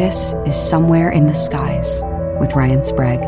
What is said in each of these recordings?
This is Somewhere in the Skies with Ryan Sprague.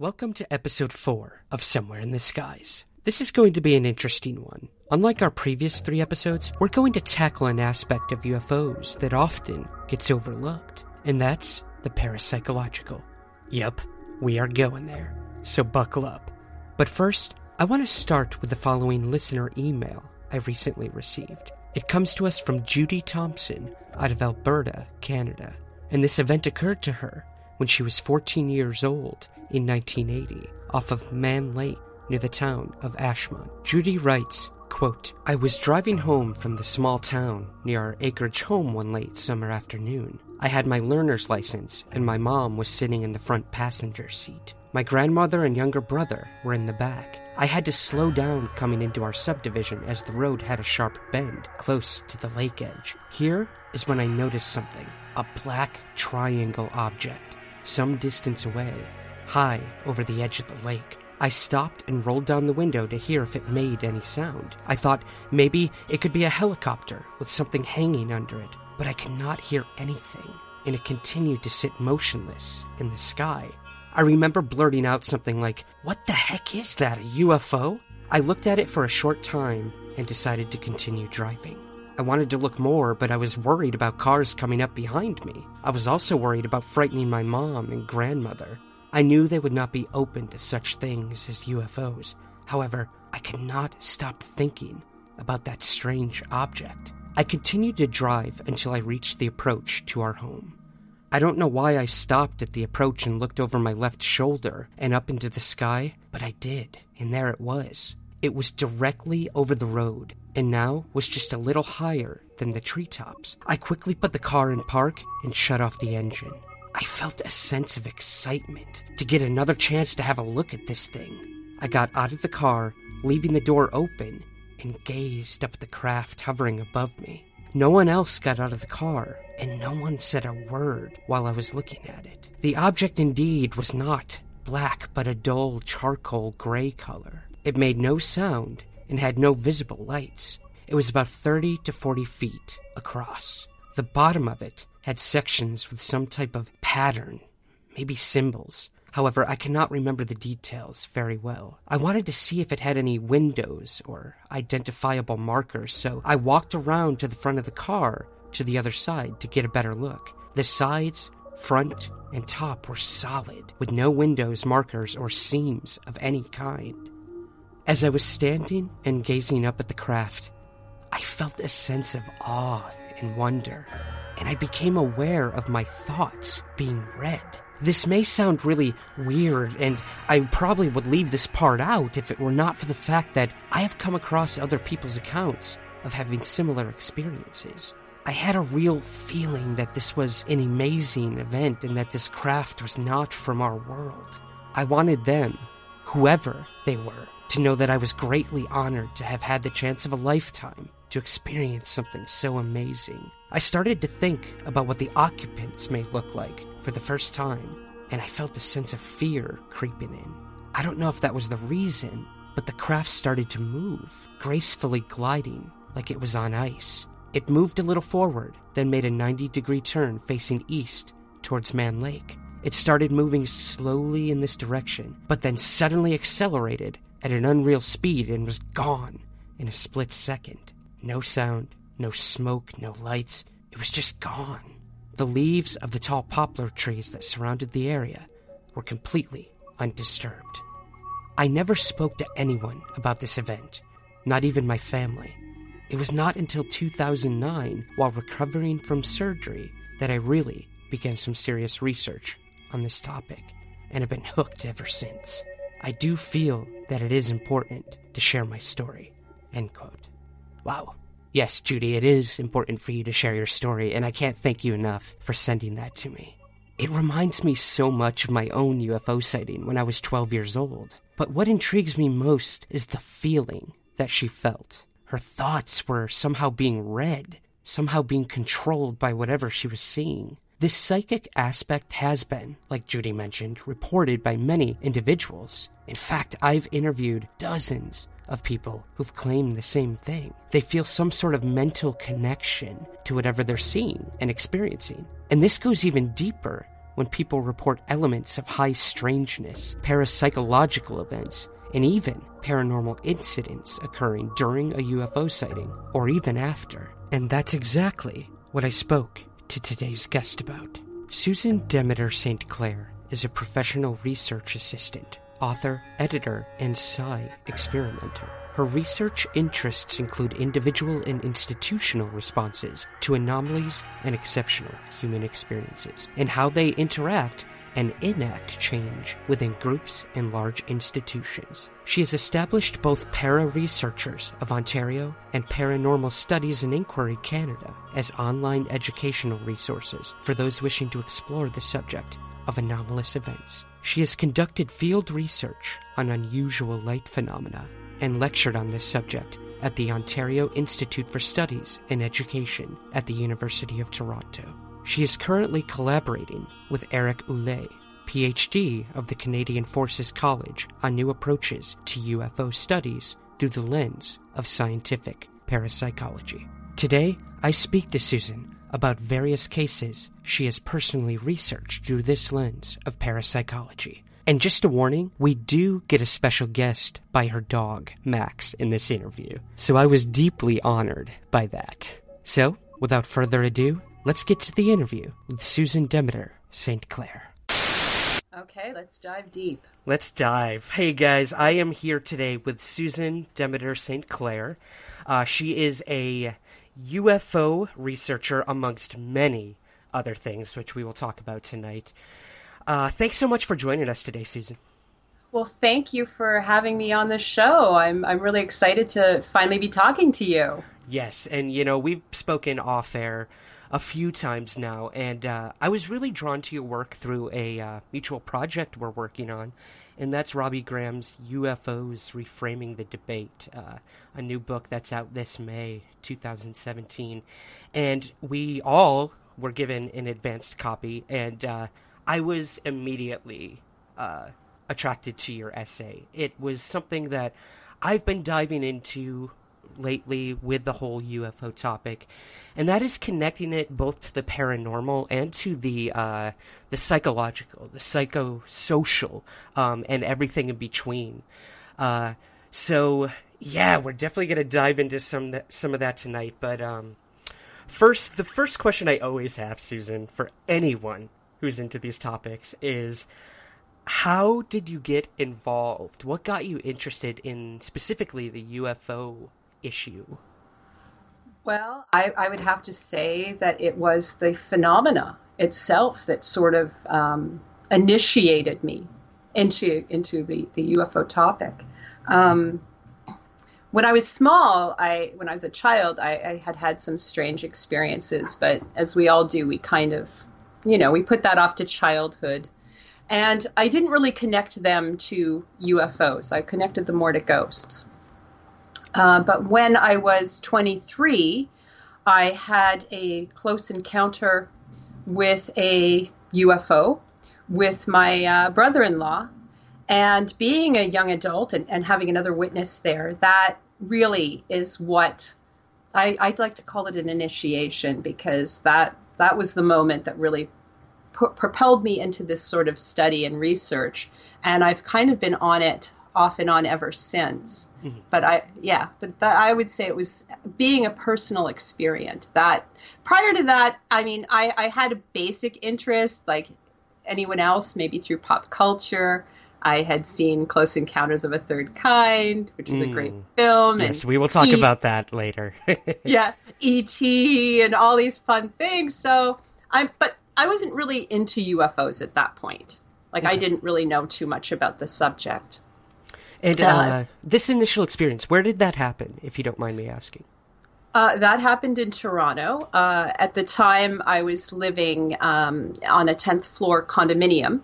Welcome to episode 4 of Somewhere in the Skies. This is going to be an interesting one. Unlike our previous three episodes, we're going to tackle an aspect of UFOs that often gets overlooked, and that's the parapsychological. Yep, we are going there, so buckle up. But first, I want to start with the following listener email I recently received. It comes to us from Judy Thompson out of Alberta, Canada, and this event occurred to her when she was 14 years old in 1980 off of Mann Lake near the town of Ashmont. Judy writes, quote, I was driving home from the small town near our acreage home one late summer afternoon. I had my learner's license, and my mom was sitting in the front passenger seat. My grandmother and younger brother were in the back. I had to slow down coming into our subdivision as the road had a sharp bend close to the lake edge. Here is when I noticed something a black triangle object, some distance away, high over the edge of the lake. I stopped and rolled down the window to hear if it made any sound. I thought maybe it could be a helicopter with something hanging under it, but I could not hear anything, and it continued to sit motionless in the sky. I remember blurting out something like, What the heck is that, a UFO? I looked at it for a short time and decided to continue driving. I wanted to look more, but I was worried about cars coming up behind me. I was also worried about frightening my mom and grandmother. I knew they would not be open to such things as UFOs. However, I could not stop thinking about that strange object. I continued to drive until I reached the approach to our home. I don't know why I stopped at the approach and looked over my left shoulder and up into the sky, but I did, and there it was. It was directly over the road, and now was just a little higher than the treetops. I quickly put the car in park and shut off the engine. I felt a sense of excitement to get another chance to have a look at this thing. I got out of the car, leaving the door open, and gazed up at the craft hovering above me. No one else got out of the car, and no one said a word while I was looking at it. The object indeed was not black, but a dull charcoal gray color. It made no sound and had no visible lights. It was about 30 to 40 feet across. The bottom of it had sections with some type of pattern, maybe symbols. However, I cannot remember the details very well. I wanted to see if it had any windows or identifiable markers, so I walked around to the front of the car to the other side to get a better look. The sides, front, and top were solid, with no windows, markers, or seams of any kind. As I was standing and gazing up at the craft, I felt a sense of awe and wonder and I became aware of my thoughts being read. This may sound really weird, and I probably would leave this part out if it were not for the fact that I have come across other people's accounts of having similar experiences. I had a real feeling that this was an amazing event and that this craft was not from our world. I wanted them, whoever they were, to know that I was greatly honored to have had the chance of a lifetime to experience something so amazing. I started to think about what the occupants may look like for the first time, and I felt a sense of fear creeping in. I don't know if that was the reason, but the craft started to move, gracefully gliding like it was on ice. It moved a little forward, then made a 90 degree turn facing east towards Mann Lake. It started moving slowly in this direction, but then suddenly accelerated at an unreal speed and was gone in a split second. No sound, no smoke, no lights. It was just gone. The leaves of the tall poplar trees that surrounded the area were completely undisturbed. I never spoke to anyone about this event, not even my family. It was not until 2009, while recovering from surgery, that I really began some serious research on this topic and have been hooked ever since. I do feel that it is important to share my story. End quote. Wow. Yes, Judy, it is important for you to share your story, and I can't thank you enough for sending that to me. It reminds me so much of my own UFO sighting when I was 12 years old. But what intrigues me most is the feeling that she felt. Her thoughts were somehow being read, somehow being controlled by whatever she was seeing. This psychic aspect has been, like Judy mentioned, reported by many individuals. In fact, I've interviewed dozens of people who've claimed the same thing. They feel some sort of mental connection to whatever they're seeing and experiencing. And this goes even deeper when people report elements of high strangeness, parapsychological events, and even paranormal incidents occurring during a UFO sighting or even after. And that's exactly what I spoke to today's guest about. Susan Demeter St. Clair is a professional research assistant author, editor, and psi experimenter. Her research interests include individual and institutional responses to anomalies and exceptional human experiences, and how they interact and enact change within groups and large institutions. She has established both para researchers of Ontario and Paranormal Studies and Inquiry Canada as online educational resources for those wishing to explore the subject of anomalous events. She has conducted field research on unusual light phenomena and lectured on this subject at the Ontario Institute for Studies in Education at the University of Toronto. She is currently collaborating with Eric Ouellet, PhD of the Canadian Forces College, on new approaches to UFO studies through the lens of scientific parapsychology. Today, I speak to Susan about various cases she has personally researched through this lens of parapsychology. And just a warning, we do get a special guest by her dog, Max, in this interview. So I was deeply honored by that. So, without further ado, let's get to the interview with Susan Demeter St. Clair. Okay, let's dive deep. Let's dive. Hey guys, I am here today with Susan Demeter St. Clair. Uh, she is a UFO researcher, amongst many other things, which we will talk about tonight. Uh, thanks so much for joining us today, Susan. Well, thank you for having me on the show. I'm I'm really excited to finally be talking to you. Yes, and you know we've spoken off air a few times now, and uh, I was really drawn to your work through a uh, mutual project we're working on, and that's Robbie Graham's UFOs Reframing the Debate, uh, a new book that's out this May 2017. And we all were given an advanced copy, and uh, I was immediately uh, attracted to your essay. It was something that I've been diving into lately with the whole UFO topic, and that is connecting it both to the paranormal and to the uh, the psychological, the psychosocial, um, and everything in between. Uh, so yeah, we're definitely gonna dive into some that, some of that tonight. But um, first, the first question I always have, Susan, for anyone who's into these topics is. How did you get involved? What got you interested in specifically the UFO issue? Well, I, I would have to say that it was the phenomena itself that sort of um, initiated me into into the, the UFO topic. Um, when I was small, I when I was a child, I, I, had had some strange experiences, but as we all do, we kind of, you know, we put that off to childhood, and I didn't really connect them to UFOs. I connected them more to ghosts. Uh, but when I was 23, I had a close encounter with a UFO with my uh, brother in law. And being a young adult and, and, having another witness there, that really is what I, would like to call it an initiation because that that was the moment that really propelled me into this sort of study and research. And I've kind of been on it off and on ever since. Mm-hmm. But I, yeah, but that, I would say it was being a personal experience. That prior to that, I mean, I, I had a basic interest, like anyone else, maybe through pop culture. I had seen Close Encounters of a Third Kind, which is a great film. Yes, and we will talk E- about that later. yeah, E.T. and all these fun things. So I'm, but I wasn't really into UFOs at that point. Like I didn't really know too much about the subject. And Uh, this initial experience, where did that happen, if you don't mind me asking? Uh, that happened in Toronto. Uh, at the time, I was living um, on a 10th floor condominium,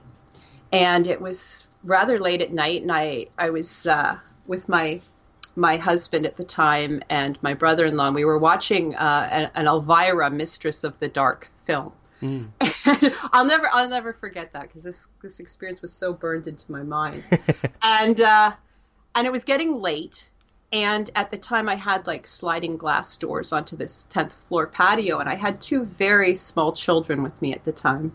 and it was rather late at night, and I, I was uh, with my my husband at the time and my brother-in-law, and we were watching uh, an, an Elvira, Mistress of the Dark film. And I'll never I'll never forget that because this this experience was so burned into my mind. and uh, and it was getting late, and at the time I had like sliding glass doors onto this tenth floor patio, and I had two very small children with me at the time,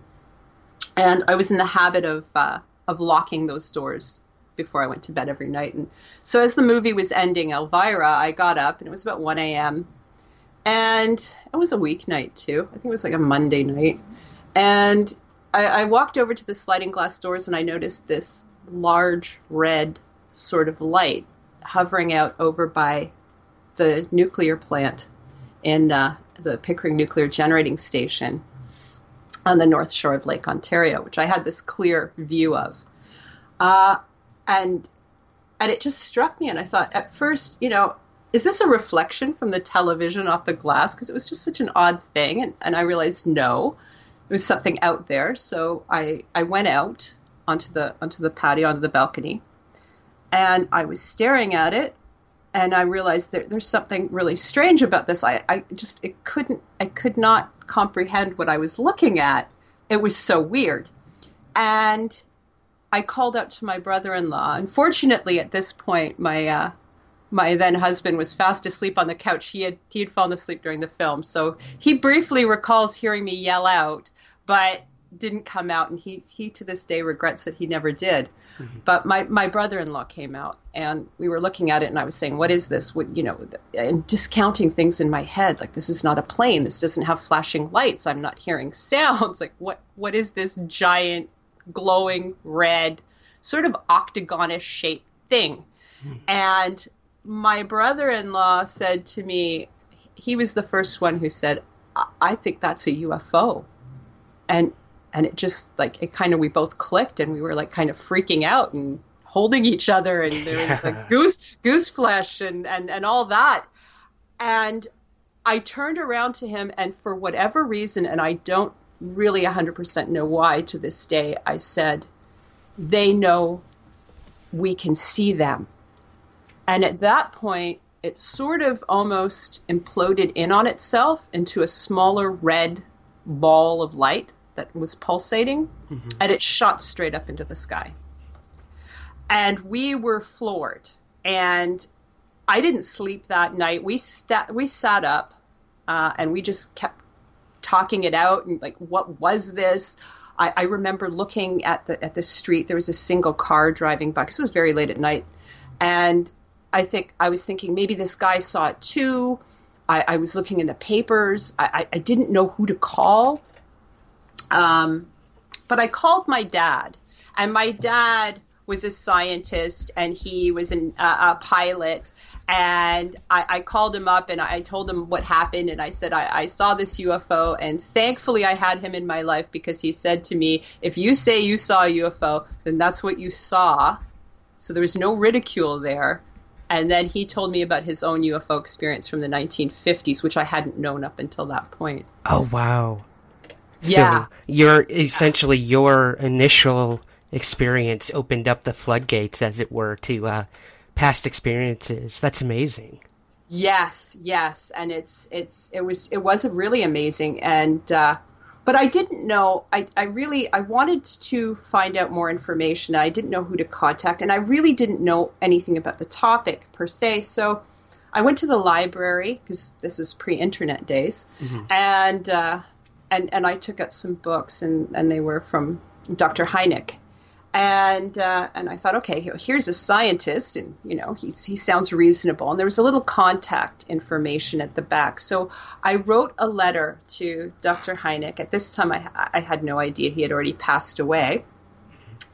and I was in the habit of uh, of locking those doors before I went to bed every night. And so as the movie was ending, Elvira, I got up, and it was about one a.m. And it was a weeknight too. I think it was like a Monday night. And I, I walked over to the sliding glass doors and I noticed this large red sort of light hovering out over by the nuclear plant in uh, the Pickering Nuclear Generating Station on the north shore of Lake Ontario, which I had this clear view of. Uh, and and it just struck me, and I thought at first, you know, is this a reflection from the television off the glass? Because it was just such an odd thing, and, and I realized no, it was something out there. So I I went out onto the onto the patio, onto the balcony, and I was staring at it, and I realized there, there's something really strange about this. I, I just it couldn't I could not comprehend what I was looking at. It was so weird, and I called out to my brother-in-law. Unfortunately, at this point, my uh, my then husband was fast asleep on the couch. He had he had fallen asleep during the film, so he briefly recalls hearing me yell out, but didn't come out, and he he to this day regrets that he never did. Mm-hmm. But my my brother-in-law came out, and we were looking at it, and I was saying, "What is this?" What you know, and discounting things in my head, like this is not a plane. This doesn't have flashing lights. I'm not hearing sounds. Like what what is this giant glowing red, sort of octagonish shaped thing? Hmm. And my brother in law said to me, he was the first one who said, I, I think that's a UFO. And and it just like it kind of we both clicked and we were like kind of freaking out and holding each other and there was like goose goose flesh and, and, and all that. And I turned around to him and for whatever reason, and I don't really 100% know why to this day, I said, they know we can see them. And at that point, it sort of almost imploded in on itself into a smaller red ball of light that was pulsating, and it shot straight up into the sky. And we were floored. And I didn't sleep that night. We sta- we sat up, uh, and we just kept talking it out and like, what was this? I, I remember looking at the at the street. There was a single car driving by. it was very late at night, and I think I was thinking maybe this guy saw it too. I, I was looking in the papers. I, I, I didn't know who to call. Um, but I called my dad, and my dad was a scientist and he was an, uh, a pilot. And I, I called him up and I told him what happened. And I said, I, I saw this UFO. And thankfully, I had him in my life because he said to me, If you say you saw a UFO, then that's what you saw. So there was no ridicule there. And then he told me about his own UFO experience from the 1950s, which I hadn't known up until that point. Oh wow. Yeah. So your essentially your initial experience opened up the floodgates, as it were, to uh, past experiences. That's amazing. Yes, yes, and it's it's it was it was really amazing, and uh, but I didn't know. I I really I wanted to find out more information. I didn't know who to contact, and I really didn't know anything about the topic per se. So I went to the library because this is pre-internet days, and uh, and and I took out some books, and and they were from Dr. Hynek. and uh, and I thought, okay, here's a scientist, and you know, he's, he sounds reasonable. And there was a little contact information at the back, so I wrote a letter to Dr. Hynek. At this time, I, I had no idea he had already passed away,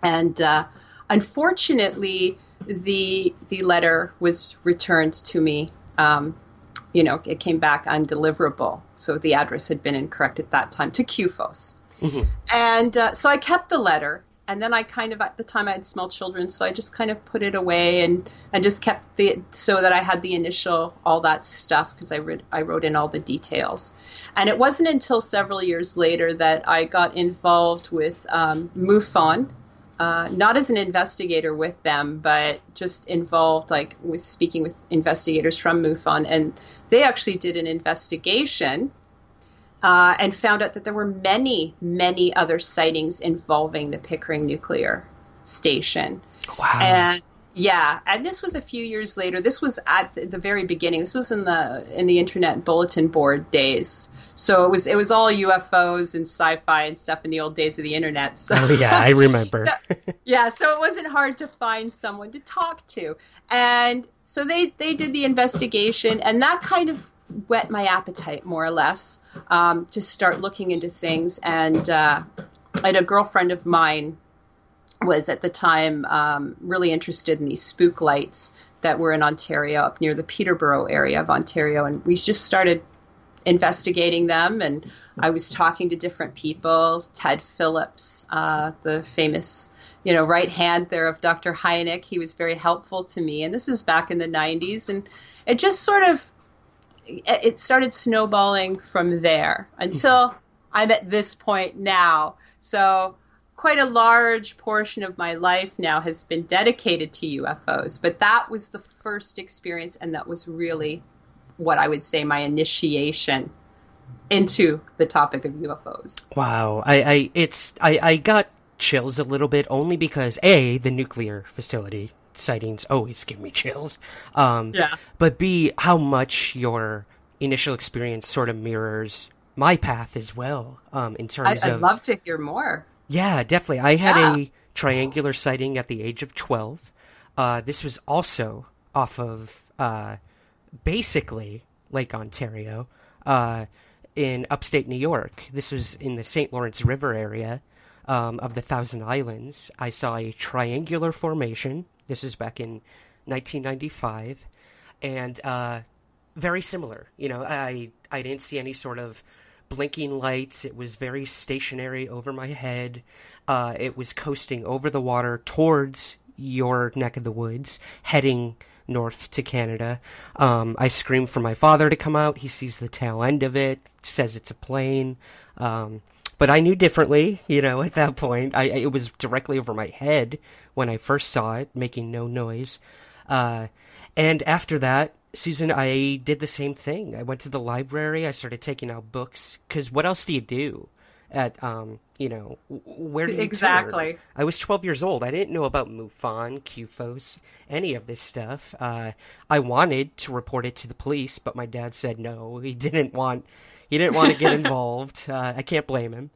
and uh, unfortunately, the the letter was returned to me. Um, you know, it came back undeliverable, so the address had been incorrect at that time to CUFOS. Mm-hmm. And uh, so I kept the letter, and then I kind of at the time I had small children, so I just kind of put it away and and just kept the so that I had the initial all that stuff because I read I wrote in all the details, and it wasn't until several years later that I got involved with um, MUFON, uh, not as an investigator with them, but just involved like with speaking with investigators from MUFON, and they actually did an investigation uh, and found out that there were many, many other sightings involving the Pickering nuclear station. Wow. And yeah, and this was a few years later. This was at the very beginning. This was in the in the internet bulletin board days. So it was it was all UFOs and sci-fi and stuff in the old days of the internet. So oh, yeah, I remember. so, yeah, so it wasn't hard to find someone to talk to, and so they they did the investigation, and that kind of whet my appetite more or less um, to start looking into things. And uh, I had a girlfriend of mine was at the time um, really interested in these spook lights that were in Ontario, up near the Peterborough area of Ontario, and we just started investigating them. And I was talking to different people. Ted Phillips, uh, the famous you know right hand there of Dr. Hynek, he was very helpful to me. And this is back in the 90s, and it just sort of it started snowballing from there until I'm at this point now. So quite a large portion of my life now has been dedicated to UFOs, but that was the first experience, and that was really what I would say my initiation into the topic of UFOs. Wow, I, I it's I, I got chills a little bit only because a the nuclear facility sightings always give me chills. Um, yeah. But B, how much your initial experience sort of mirrors my path as well. Um, in terms I, I'd of, love to hear more. Yeah, definitely. I had yeah. a triangular sighting at the age of twelve. Uh, this was also off of uh, basically Lake Ontario uh, in upstate New York. This was in the St. Lawrence River area um, of the Thousand Islands. I saw a triangular formation this is back in 1995, and uh, very similar. You know, I I didn't see any sort of blinking lights. It was very stationary over my head. Uh, it was coasting over the water towards your neck of the woods, heading north to Canada. Um, I scream for my father to come out. He sees the tail end of it, says it's a plane. Um, but I knew differently, you know, at that point. I, it was directly over my head when I first saw it, making no noise. Uh, and after that, Susan, I did the same thing. I went to the library. I started taking out books because what else do you do at um, you know, where do you exactly? Turn? I was 12 years old. I didn't know about MUFON, CUFOS, any of this stuff. Uh, I wanted to report it to the police, but my dad said no. He didn't want he didn't want to get involved. Uh, I can't blame him.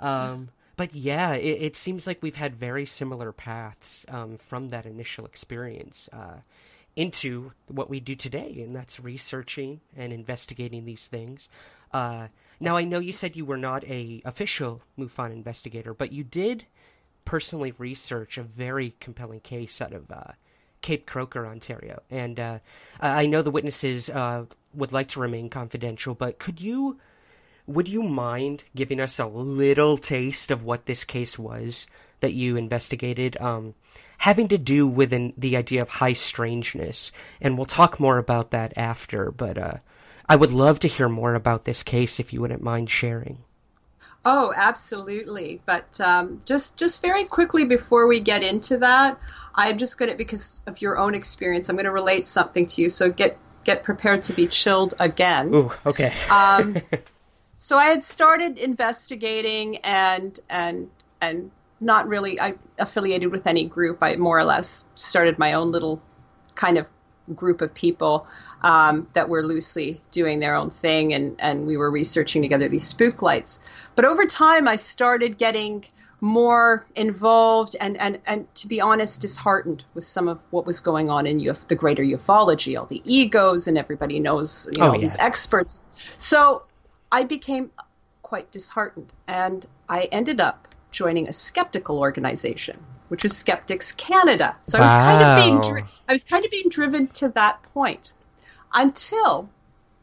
Um, but yeah, it, it, seems like we've had very similar paths um, from that initial experience uh, into what we do today, and that's researching and investigating these things. Uh, now, I know you said you were not a official MUFON investigator, but you did personally research a very compelling case out of uh, Cape Croker, Ontario, and uh, I know the witnesses uh, would like to remain confidential, but could you would you mind giving us a little taste of what this case was that you investigated um, having to do with an, the idea of high strangeness and we'll talk more about that after but uh, i would love to hear more about this case if you wouldn't mind sharing oh absolutely but um, just just very quickly before we get into that i'm just going to because of your own experience i'm going to relate something to you so get get prepared to be chilled again. Ooh, okay. um, so I had started investigating and and and not really I affiliated with any group. I more or less started my own little kind of group of people um, that were loosely doing their own thing, and and we were researching together these spook lights. But over time, I started getting more involved and, and, and to be honest, disheartened with some of what was going on in Uf- the greater ufology, all the egos, and everybody knows you know Oh, yeah. these experts. So I became quite disheartened, and I ended up joining a skeptical organization, which was Skeptics Canada. So I was kind of being dri- I was kind of being driven to that point until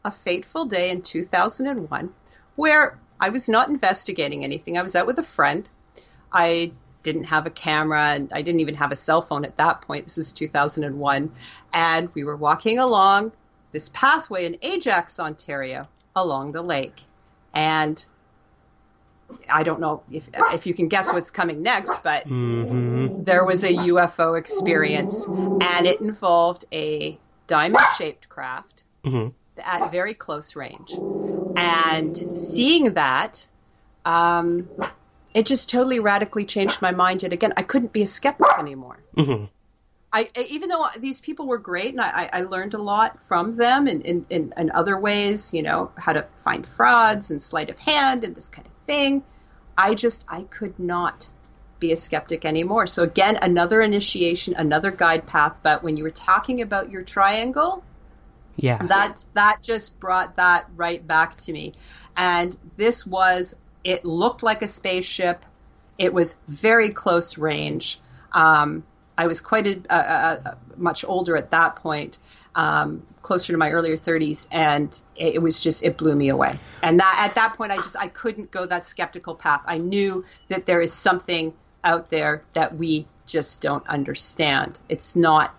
a fateful day in 2001 where I was not investigating anything. I was out with a friend. I didn't have a camera and I didn't even have a cell phone at that point. This is 2001. And we were walking along this pathway in Ajax, Ontario, along the lake. And I don't know if, if you can guess what's coming next, but there was a UFO experience and it involved a diamond shaped craft at very close range. And seeing that, um, it just totally radically changed my mind yet again. I couldn't be a skeptic anymore. I, I- even though these people were great and I, I learned a lot from them in, in, in, in other ways, you know, how to find frauds and sleight of hand and this kind of thing, I just, I could not be a skeptic anymore. So again, another initiation, another guide path. But when you were talking about your triangle, Yeah. that that just brought that right back to me and this was it looked like a spaceship it was very close range um, i was quite a, a, a, much older at that point um, closer to my earlier 30s and it, was just it blew me away and that at that point i just i couldn't go that skeptical path i knew that there is something out there that we just don't understand it's not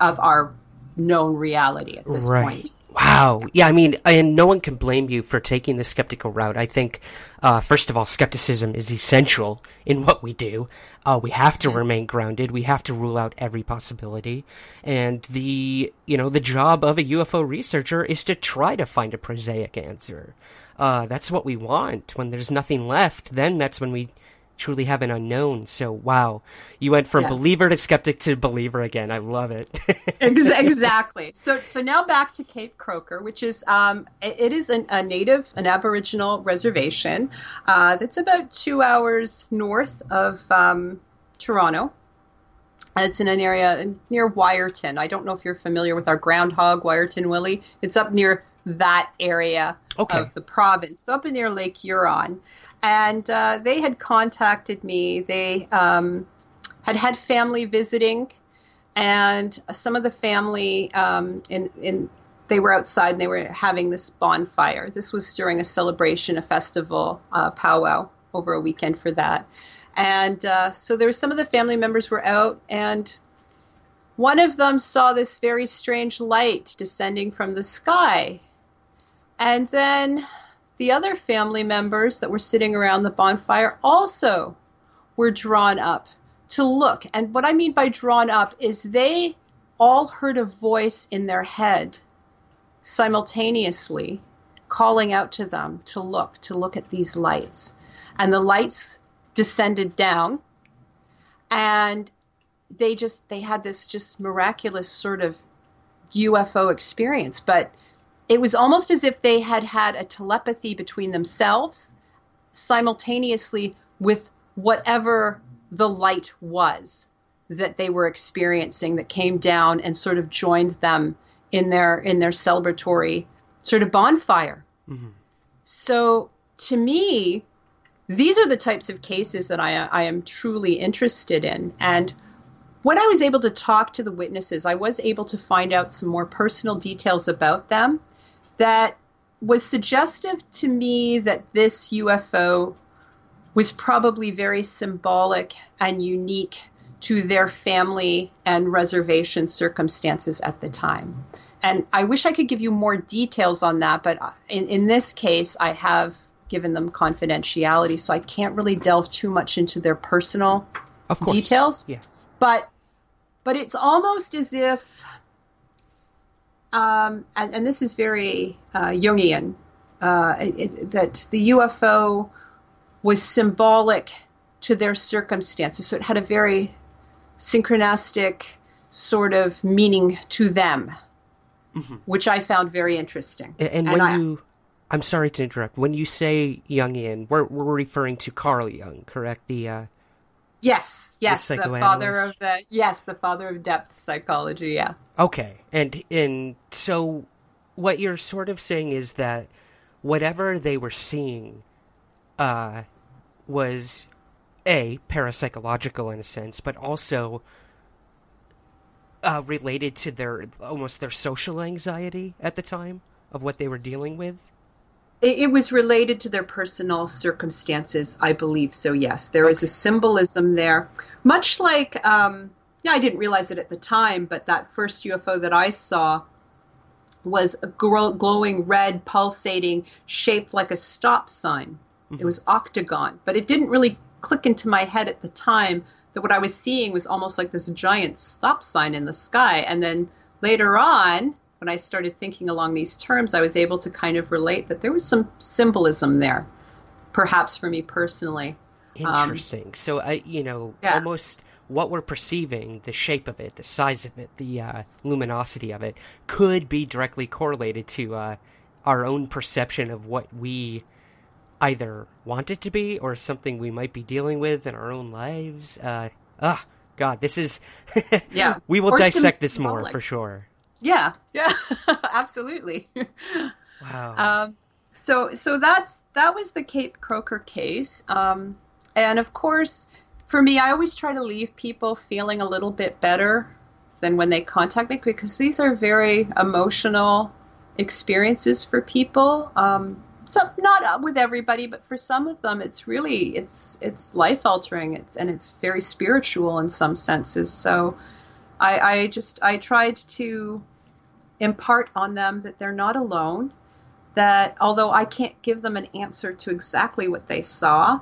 of our known reality at this right. point. Wow. Yeah, I mean, and no one can blame you for taking the skeptical route. I think, uh, first of all, skepticism is essential in what we do. Uh, we have to remain grounded. We have to rule out every possibility. And the, you know, the job of a UFO researcher is to try to find a prosaic answer. Uh, that's what we want. When there's nothing left, then that's when we truly have an unknown. So, wow. You went from believer to skeptic to believer again. I love it. Exactly. So, so now back to Cape Croker, which is um, it, it is an, a native, an Aboriginal reservation uh, that's about two hours north of um, Toronto. It's in an area near Wiarton. I don't know if you're familiar with our groundhog, Wiarton Willie. It's up near that area Okay. of the province, so up near Lake Huron. And uh, they had contacted me. They um, had had family visiting, and some of the family um, in in they were outside and they were having this bonfire. This was during a celebration, a festival, uh, powwow over a weekend for that. And uh, so there were some of the family members were out, and one of them saw this very strange light descending from the sky. And then the other family members that were sitting around the bonfire also were drawn up to look. And what I mean by drawn up is they all heard a voice in their head simultaneously calling out to them to look, to look at these lights. And the lights descended down and they just they had this just miraculous sort of UFO experience, but it was almost as if they had had a telepathy between themselves simultaneously with whatever the light was that they were experiencing that came down and sort of joined them in their in their celebratory sort of bonfire. Mm-hmm. So to me, these are the types of cases that I, I am truly interested in. And when I was able to talk to the witnesses, I was able to find out some more personal details about them that was suggestive to me that this UFO was probably very symbolic and unique to their family and reservation circumstances at the time. And I wish I could give you more details on that, but in, in this case, I have given them confidentiality, so I can't really delve too much into their personal of course. details. Yeah. But but it's almost as if, um, and, and this is very uh, Jungian, uh, it, it- that the UFO was symbolic to their circumstances. So it had a very synchronistic sort of meaning to them, which I found very interesting. And, and when I- you, I'm sorry to interrupt. When you say Jungian, we're we're referring to Carl Jung, correct? The uh, Yes, yes, The the, father of the yes, the father of depth psychology. Yeah. Okay, and and so what you're sort of saying is that whatever they were seeing, uh, was a parapsychological in a sense, but also uh, related to their almost their social anxiety at the time of what they were dealing with. It, it was related to their personal circumstances, I believe. So yes, there is a symbolism there, much like um, yeah, I didn't realize it at the time, but that first UFO that I saw was a gl- glowing red, pulsating, shaped like a stop sign. It was octagon, but it didn't really click into my head at the time that what I was seeing was almost like this giant stop sign in the sky. And then later on, when I started thinking along these terms, I was able to kind of relate that there was some symbolism there, perhaps for me personally. Interesting. so I, you know, Um, Yeah. almost what we're perceiving, the shape of it, the size of it, the uh, luminosity of it, could be directly correlated to uh, our own perception of what we either want it to be or something we might be dealing with in our own lives. Uh, ah, God, this is. Yeah. we will Or dissect this more symbolic. for sure. Yeah, yeah, absolutely. Wow. Um, so so that's that was the Cape Croker case, um, and of course, for me, I always try to leave people feeling a little bit better than when they contact me because these are very emotional experiences for people. Um, so not with everybody, but for some of them, it's really it's it's life altering, it's, and it's very spiritual in some senses. So. I, I just I tried to impart on them that they're not alone. That although I can't give them an answer to exactly what they saw,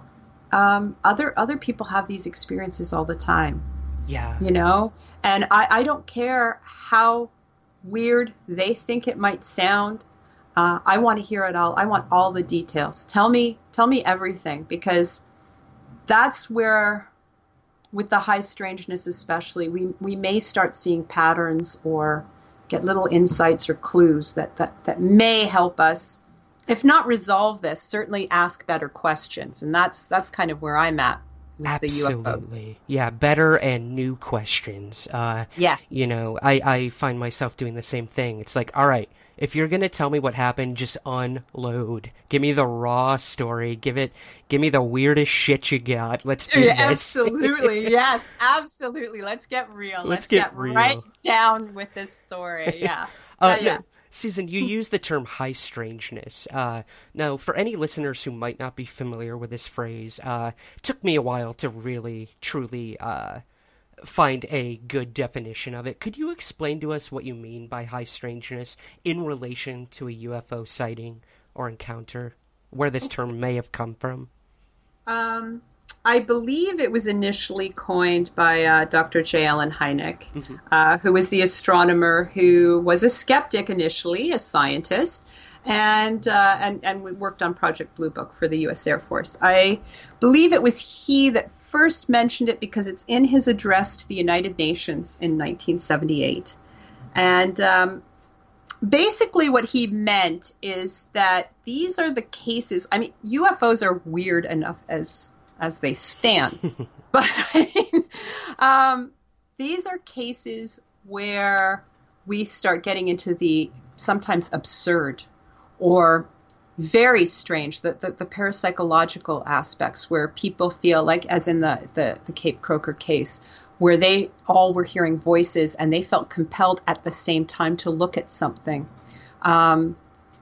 um, other other people have these experiences all the time. yeah. You know, and I, I don't care how weird they think it might sound. Uh, I want to hear it all. I want all the details. Tell me, tell me everything because that's where with the high strangeness especially we we may start seeing patterns or get little insights or clues that that that may help us if not resolve this certainly ask better questions and that's that's kind of where i'm at with the UFO. Absolutely. Yeah, better and new questions. Uh, Yes. You know, I, I find myself doing the same thing. It's like, all right, if you're gonna tell me what happened, just unload. Give me the raw story. Give it. Give me the weirdest shit you got. Let's do Yeah, this. absolutely yes absolutely let's get real Let's let's, get get, real. right down with this story yeah Uh, yeah no, Susan, you use the term high strangeness. Uh, now, for any listeners who might not be familiar with this phrase, uh, it took me a while to really, truly uh, find a good definition of it. Could you explain to us what you mean by high strangeness in relation to a UFO sighting or encounter? Where this term may have come from? Um, I believe it was initially coined by uh, Dr. J. Allen Hynek, uh, who was the astronomer who was a skeptic initially, a scientist, and uh, and and worked on Project Blue Book for the U.S. Air Force. I believe it was he that first mentioned it because it's in his address to the United Nations in 1978, and um, basically what he meant is that these are the cases i mean ufos are weird enough as as they stand. But I mean, um, these are cases where we start getting into the sometimes absurd or very strange the, the, the parapsychological aspects where people feel like as in the, the, the cape croker case where they all were hearing voices and they felt compelled at the same time to look at something um,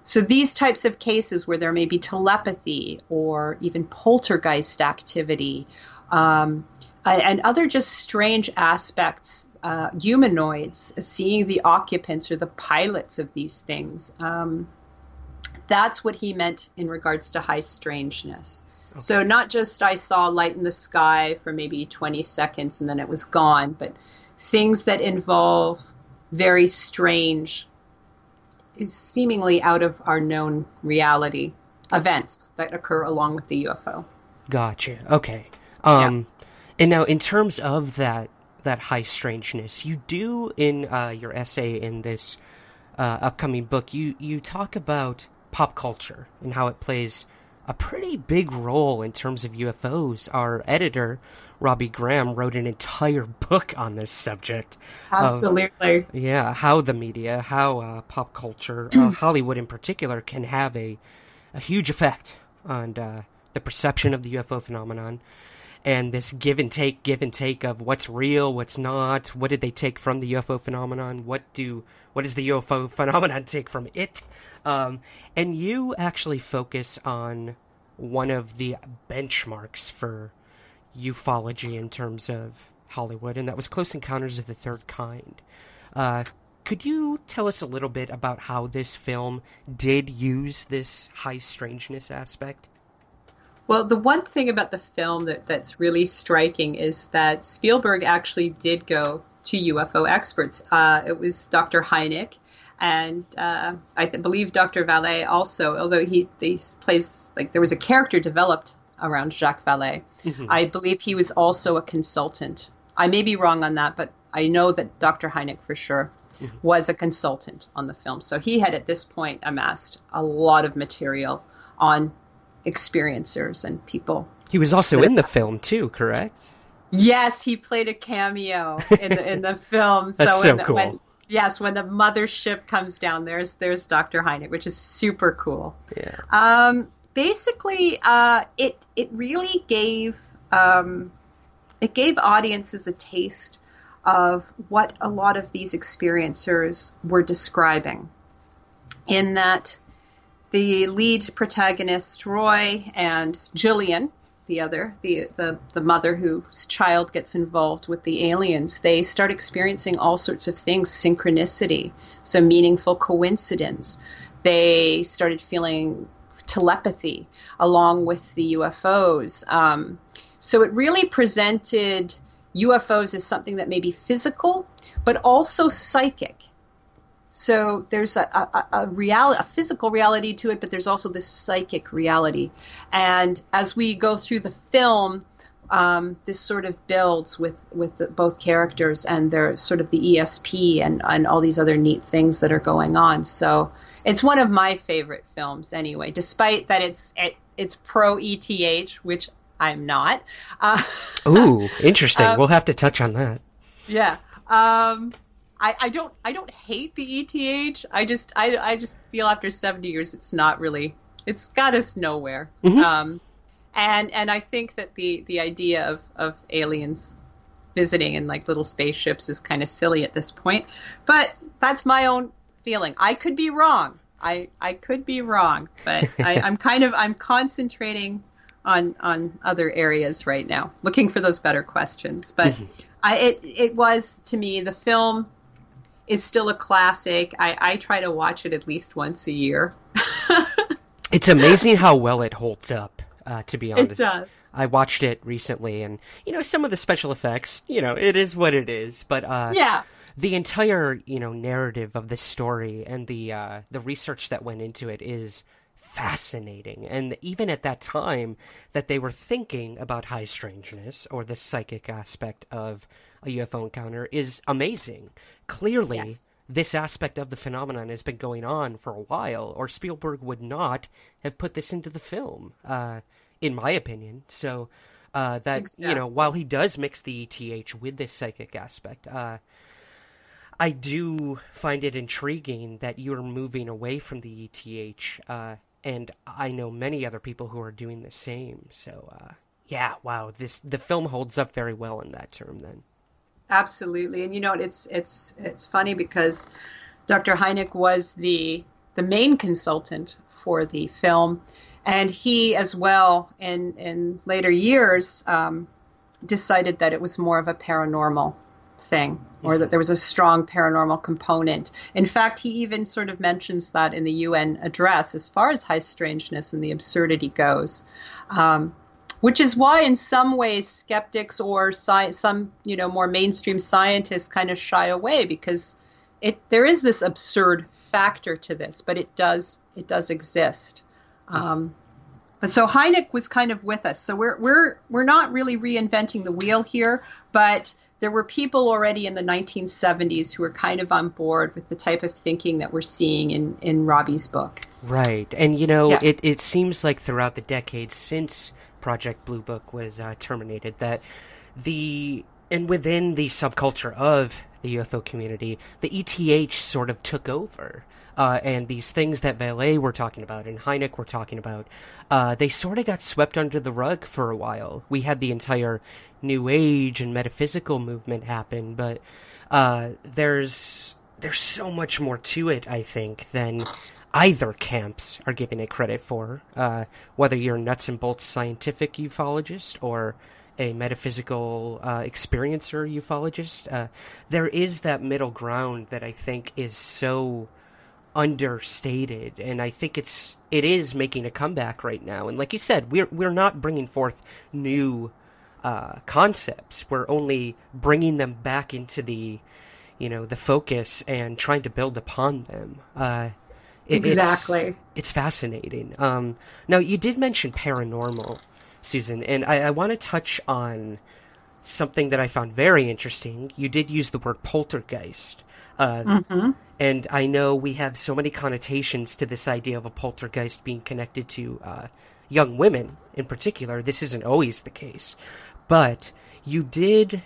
so these types of cases where there may be telepathy or even poltergeist activity um, and other just strange aspects, uh, humanoids, seeing the occupants or the pilots of these things. Um, that's what he meant in regards to high strangeness. So not just I saw light in the sky for maybe 20 seconds and then it was gone, but things that involve very strange is seemingly out of our known reality events that occur along with the UFO. Gotcha. Okay. Um, and now in terms of that that high strangeness, you do in uh, your essay in this uh, upcoming book, you you talk about pop culture and how it plays a pretty big role in terms of UFOs. Our editor, Robbie Graham, wrote an entire book on this subject. Absolutely. Of, yeah, how the media, how uh, pop culture, uh, Hollywood in particular, can have a, a huge effect on uh, the perception of the UFO phenomenon and this give and take, give and take of what's real, what's not. What did they take from the UFO phenomenon? What do what does the UFO phenomenon take from it? Um, and you actually focus on one of the benchmarks for ufology in terms of Hollywood, and that was Close Encounters of the Third Kind. Uh, could you tell us a little bit about how this film did use this high strangeness aspect? Well, the one thing about the film that, that's really striking is that Spielberg actually did go to UFO experts. Uh, it was Dr. Hynek and uh, I th- believe Dr. Vallée also, although he, he plays like there was a character developed around Jacques Vallée. Mm-hmm. I believe he was also a consultant. I may be wrong on that, but I know that Dr. Hynek for sure mm-hmm. was a consultant on the film. So he had at this point amassed a lot of material on experiencers and people. He was also in the film too, correct? Yes, he played a cameo in the in the film. That's so, so cool. When, yes, when the mothership comes down, there's there's Dr. Hynek, which is super cool. Yeah. Um, basically, uh, it it really gave um, it gave audiences a taste of what a lot of these experiencers were describing. In that the lead protagonist, Roy, and Jillian, the other, the, the, the mother whose child gets involved with the aliens, they start experiencing all sorts of things synchronicity, so meaningful coincidence. They started feeling telepathy along with the UFOs. Um, so it really presented UFOs as something that may be physical, but also psychic. So there's a, a, a reality, a physical reality to it, but there's also this psychic reality. And as we go through the film, um, this sort of builds with with the, both characters and their sort of the ESP and and all these other neat things that are going on. So it's one of my favorite films anyway, despite that it's it, it's pro ETH, which I'm not. Uh, Ooh, interesting. um, we'll have to touch on that. Yeah. Um, I, I don't I don't hate the ETH. I just I, I just feel after seventy years it's not really it's got us nowhere. Mm-hmm. Um, and and I think that the the idea of of aliens visiting in like little spaceships is kind of silly at this point. But that's my own feeling. I could be wrong. I I could be wrong, but I, I'm kind of I'm concentrating on on other areas right now, looking for those better questions. But mm-hmm. I it it was to me the film is still a classic. I, I try to watch it at least once a year. it's amazing how well it holds up. Uh, to be honest, it does. I watched it recently, and you know some of the special effects. You know, it is what it is. But uh, yeah, the entire you know narrative of the story and the uh, the research that went into it is fascinating. And even at that time that they were thinking about high strangeness or the psychic aspect of a UFO encounter is amazing. Clearly, yes. this aspect of the phenomenon has been going on for a while, or Spielberg would not have put this into the film, uh, in my opinion. So, uh, that, exactly. you know, while he does mix the ETH with this psychic aspect, uh, I do find it intriguing that you're moving away from the ETH, uh, and I know many other people who are doing the same. So, uh, yeah, wow, this the film holds up very well in that term. Then, absolutely, and you know, it's it's it's funny because Dr. Hynek was the the main consultant for the film, and he as well in in later years um, decided that it was more of a paranormal thing or that there was a strong paranormal component. In fact, he even sort of mentions that in the UN address as far as high strangeness and the absurdity goes. Um, which is why, in some ways, skeptics or sci- some, you know, more mainstream scientists kind of shy away because it there is this absurd factor to this, but it does it does exist. Um, but so Hynek was kind of with us. So we're we're we're not really reinventing the wheel here, but there were people already in the 1970s who were kind of on board with the type of thinking that we're seeing in in Robbie's book. Right, and you know, Yeah. it it seems like throughout the decades since Project Blue Book was uh, terminated that the and within the subculture of the UFO community, the ETH sort of took over. Uh, and these things that Vallée were talking about and Hynek were talking about, uh, they sort of got swept under the rug for a while. We had the entire New Age and metaphysical movement happen, but uh, there's there's so much more to it, I think, than either camps are giving it credit for. Uh, whether you're nuts and bolts scientific ufologist or a metaphysical uh, experiencer ufologist, uh, there is that middle ground that I think is so understated, and I think it's it is making a comeback right now. And like you said, we're we're not bringing forth new uh, concepts. We're only bringing them back into the you know the focus and trying to build upon them. It- it's- Exactly. it's fascinating. Um, now, you did mention paranormal, Susan, and I, I want to touch on something that I found very interesting. You did use the word poltergeist. Uh, And I know we have so many connotations to this idea of a poltergeist being connected to uh, young women in particular. This isn't always the case. But you did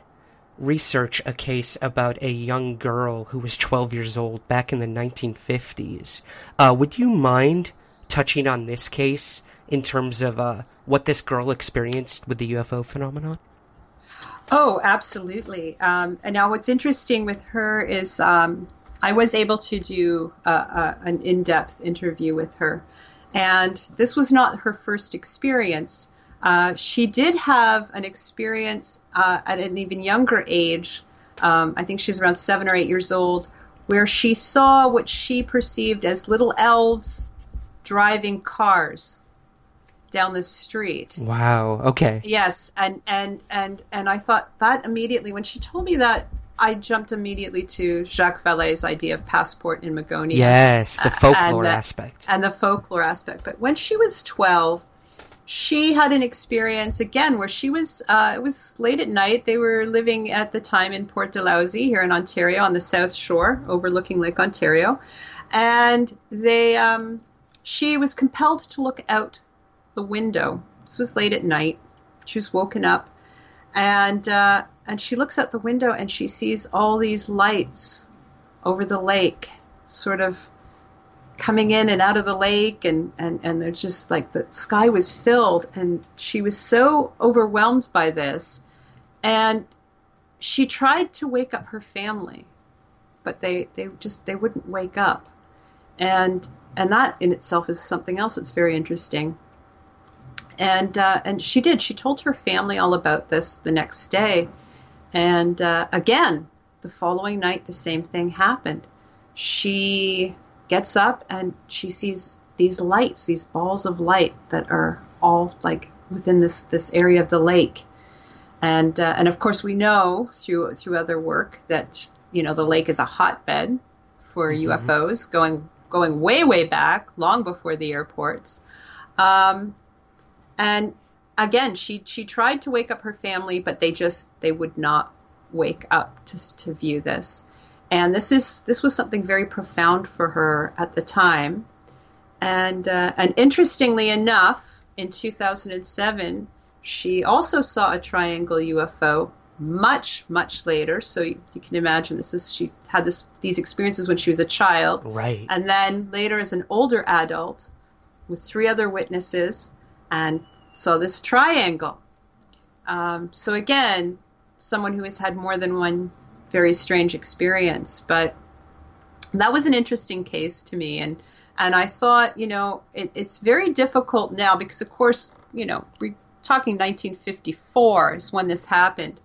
research a case about a young girl who was 12 years old back in the 1950s. Uh, would you mind touching on this case in terms of uh, what this girl experienced with the UFO phenomenon? Oh, absolutely. Um, and now, what's interesting with her is um, I was able to do uh, uh, an in depth interview with her. And this was not her first experience. Uh, she did have an experience uh, at an even younger age. Um, I think she's around seven or eight years old, where she saw what she perceived as little elves driving cars down the street. Wow. Okay. Yes, and and and and I thought that immediately when she told me that, I jumped immediately to Jacques Vallée's idea of passport in Magonia. Yes, the folklore and the- aspect. and the folklore aspect. But when she was twelve, she had an experience again where she was. Uh, it was late at night. They were living at the time in Port Dalhousie here in Ontario on the South Shore, overlooking Lake Ontario, and they. Um, she was compelled to look out the window. This was late at night. She was woken up, and uh, and she looks out the window and she sees all these lights over the lake, sort of coming in and out of the lake, and and and they're just like the sky was filled, and she was so overwhelmed by this, and she tried to wake up her family, but they they just they wouldn't wake up, and and that in itself is something else that's very interesting and uh, and she did. She told her family all about this the next day, and uh, again the following night the same thing happened. She gets up and she sees these lights, these balls of light that are all like within this this area of the lake, and uh, and of course we know through through other work that you know the lake is a hotbed for UFOs going going way way back, long before the airports. Um, and again she she tried to wake up her family but they just they would not wake up to, to view this and this is this was something very profound for her at the time and uh, and interestingly enough in 2007 she also saw a triangle UFO much much later so you, you can imagine this is she had this these experiences when she was a child Right. and then later as an older adult with three other witnesses and saw this triangle. Um, so again, someone who has had more than one very strange experience, but that was an interesting case to me, and and I thought, you know, it, it's very difficult now because, of course, you know, we're talking 1954 is when this happened.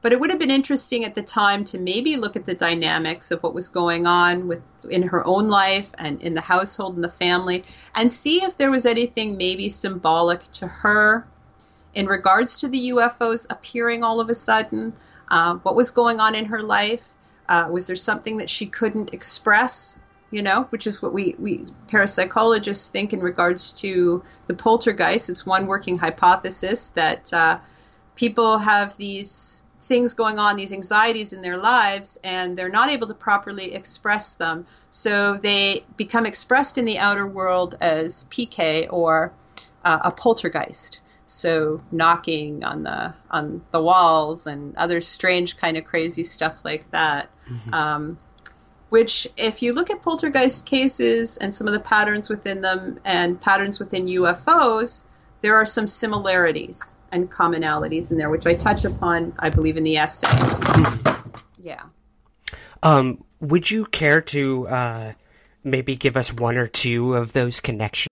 But it would have been interesting at the time to maybe look at the dynamics of what was going on with in her own life and in the household and the family, and see if there was anything maybe symbolic to her in regards to the UFOs appearing all of a sudden. Uh, what was going on in her life? Uh, was there something that she couldn't express you know, which is what we, we parapsychologists think in regards to the poltergeist. It's one working hypothesis that uh, people have these things going on, these anxieties in their lives, and they're not able to properly express them. So they become expressed in the outer world as PK or uh, a poltergeist. So knocking on the on the walls and other strange kind of crazy stuff like that. Mm-hmm. Um, which, if you look at poltergeist cases and some of the patterns within them and patterns within UFOs, there are some similarities and commonalities in there, which I touch upon, I believe, in the essay. yeah. Um, would you care to uh, maybe give us one or two of those connections?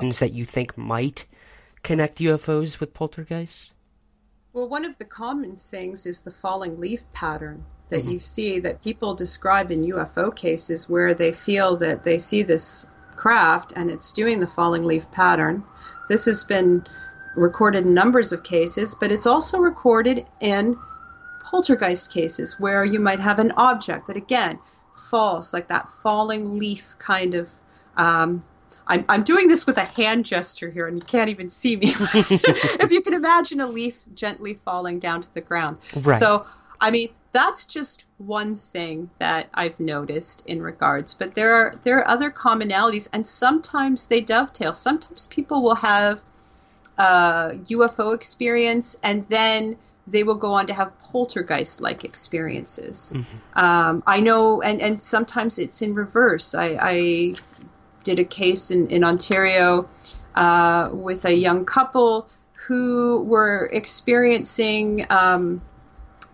That you think might connect UFOs with poltergeists? Well, one of the common things is the falling leaf pattern that mm-hmm. you see that people describe in UFO cases where they feel that they see this craft and it's doing the falling leaf pattern. This has been recorded in numbers of cases, but it's also recorded in poltergeist cases where you might have an object that again falls like that falling leaf kind of um, I'm, I'm doing this with a hand gesture here and you can't even see me if you can imagine a leaf gently falling down to the ground right. so i mean that's just one thing that I've noticed in regards. But there are there are other commonalities, and sometimes they dovetail. Sometimes people will have a UFO experience, and then they will go on to have poltergeist-like experiences. Mm-hmm. Um, I know, and and sometimes it's in reverse. I, I did a case in in Ontario uh, with a young couple who were experiencing. Um,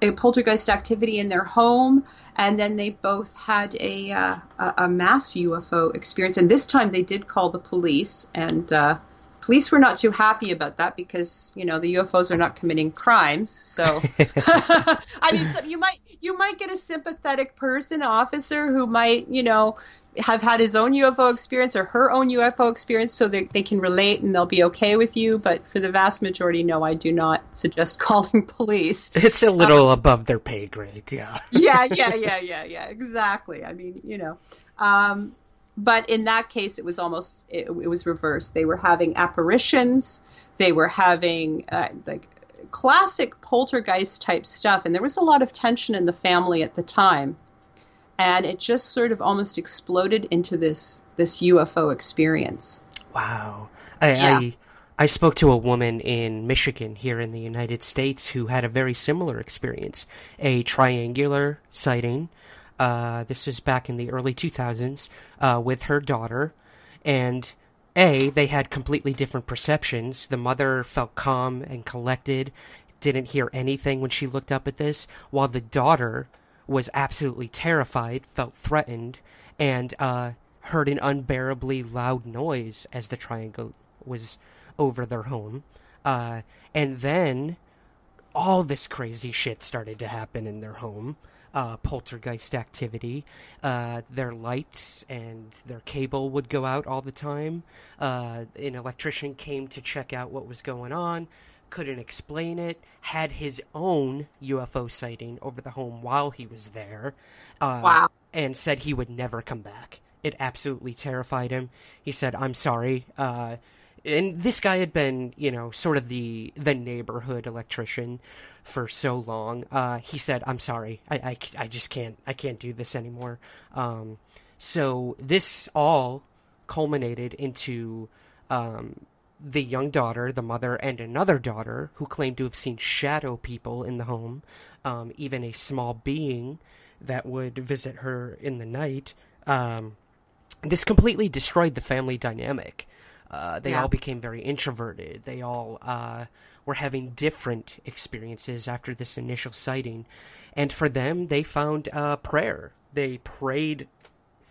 a poltergeist activity in their home, and then they both had a uh, a mass UFO experience. And this time they did call the police, and uh, police were not too happy about that because you know the UFOs are not committing crimes. So I mean, so you might you might get a sympathetic person officer who might you know have had his own UFO experience or her own UFO experience so that they can relate and they'll be okay with you. But for the vast majority, no, I do not suggest calling police. It's a little um, above their pay grade, yeah. yeah, yeah, yeah, yeah, yeah, exactly. I mean, you know. Um, but in that case, it was almost, it, it, was reversed. They were having apparitions, they were having uh, like classic poltergeist type stuff. And there was a lot of tension in the family at the time and it just sort of almost exploded into this this UFO experience. Wow. I, yeah. I, I spoke to a woman in Michigan here in the United States who had a very similar experience, a triangular sighting. Uh, this was back in the early 2000s uh, with her daughter, and a they had completely different perceptions. The mother felt calm and collected, didn't hear anything when she looked up at this, while the daughter was absolutely terrified, felt threatened, and uh, heard an unbearably loud noise as the triangle was over their home. Uh, and then all this crazy shit started to happen in their home. Uh, poltergeist activity. Uh, their lights and their cable would go out all the time. Uh, an electrician came to check out what was going on couldn't explain it, had his own UFO sighting over the home while he was there. Uh, Wow. And said he would never come back. It absolutely terrified him. He said, "I'm sorry." Uh, and this guy had been, you know, sort of the the neighborhood electrician for so long. Uh, he said, "I'm sorry. I, I, I just can't. I can't do this anymore." Um, so this all culminated into um, the young daughter, the mother, and another daughter who claimed to have seen shadow people in the home, um, even a small being that would visit her in the night. Um, this completely destroyed the family dynamic. Uh, they Yeah. all became very introverted. They all uh, were having different experiences after this initial sighting. And for them, they found uh, prayer. They prayed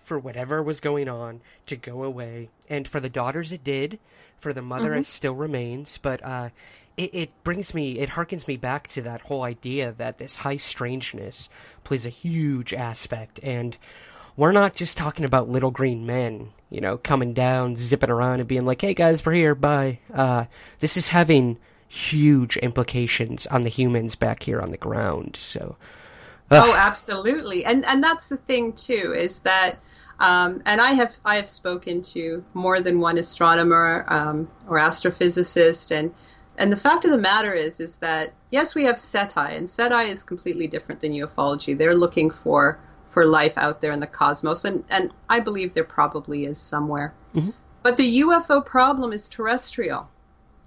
for whatever was going on to go away. And for the daughters, it did. For the mother, it still remains. But uh, it, it brings me, it harkens me back to that whole idea that this high strangeness plays a huge aspect. And we're not just talking about little green men, you know, coming down, zipping around, and being like, hey guys, we're here, bye. Uh, this is having huge implications on the humans back here on the ground. So, Oh, absolutely, and and that's the thing too is that, um, and I have I have spoken to more than one astronomer um, or astrophysicist, and and the fact of the matter is is that yes, we have SETI, and SETI is completely different than ufology. They're looking for for life out there in the cosmos, and and I believe there probably is somewhere. But the UFO problem is terrestrial.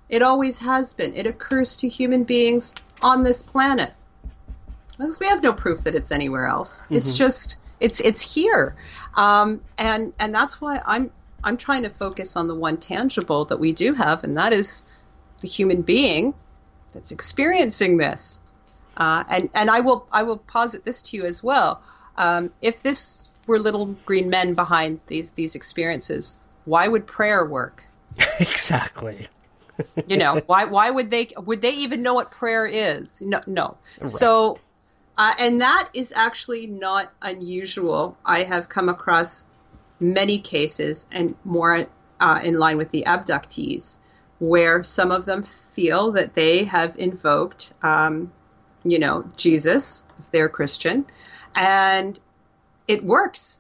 It always has been. It occurs to human beings on this planet. Because we have no proof that it's anywhere else. It's just it's it's here, um, and and that's why I'm I'm trying to focus on the one tangible that we do have, and that is the human being that's experiencing this. Uh, and and I will I will posit this to you as well. Um, if this were little green men behind these these experiences, why would prayer work? exactly. you know why why would they would they even know what prayer is no no so uh, and that is actually not unusual. I have come across many cases and more uh, in line with the abductees where some of them feel that they have invoked um, you know jesus if they're christian and it works.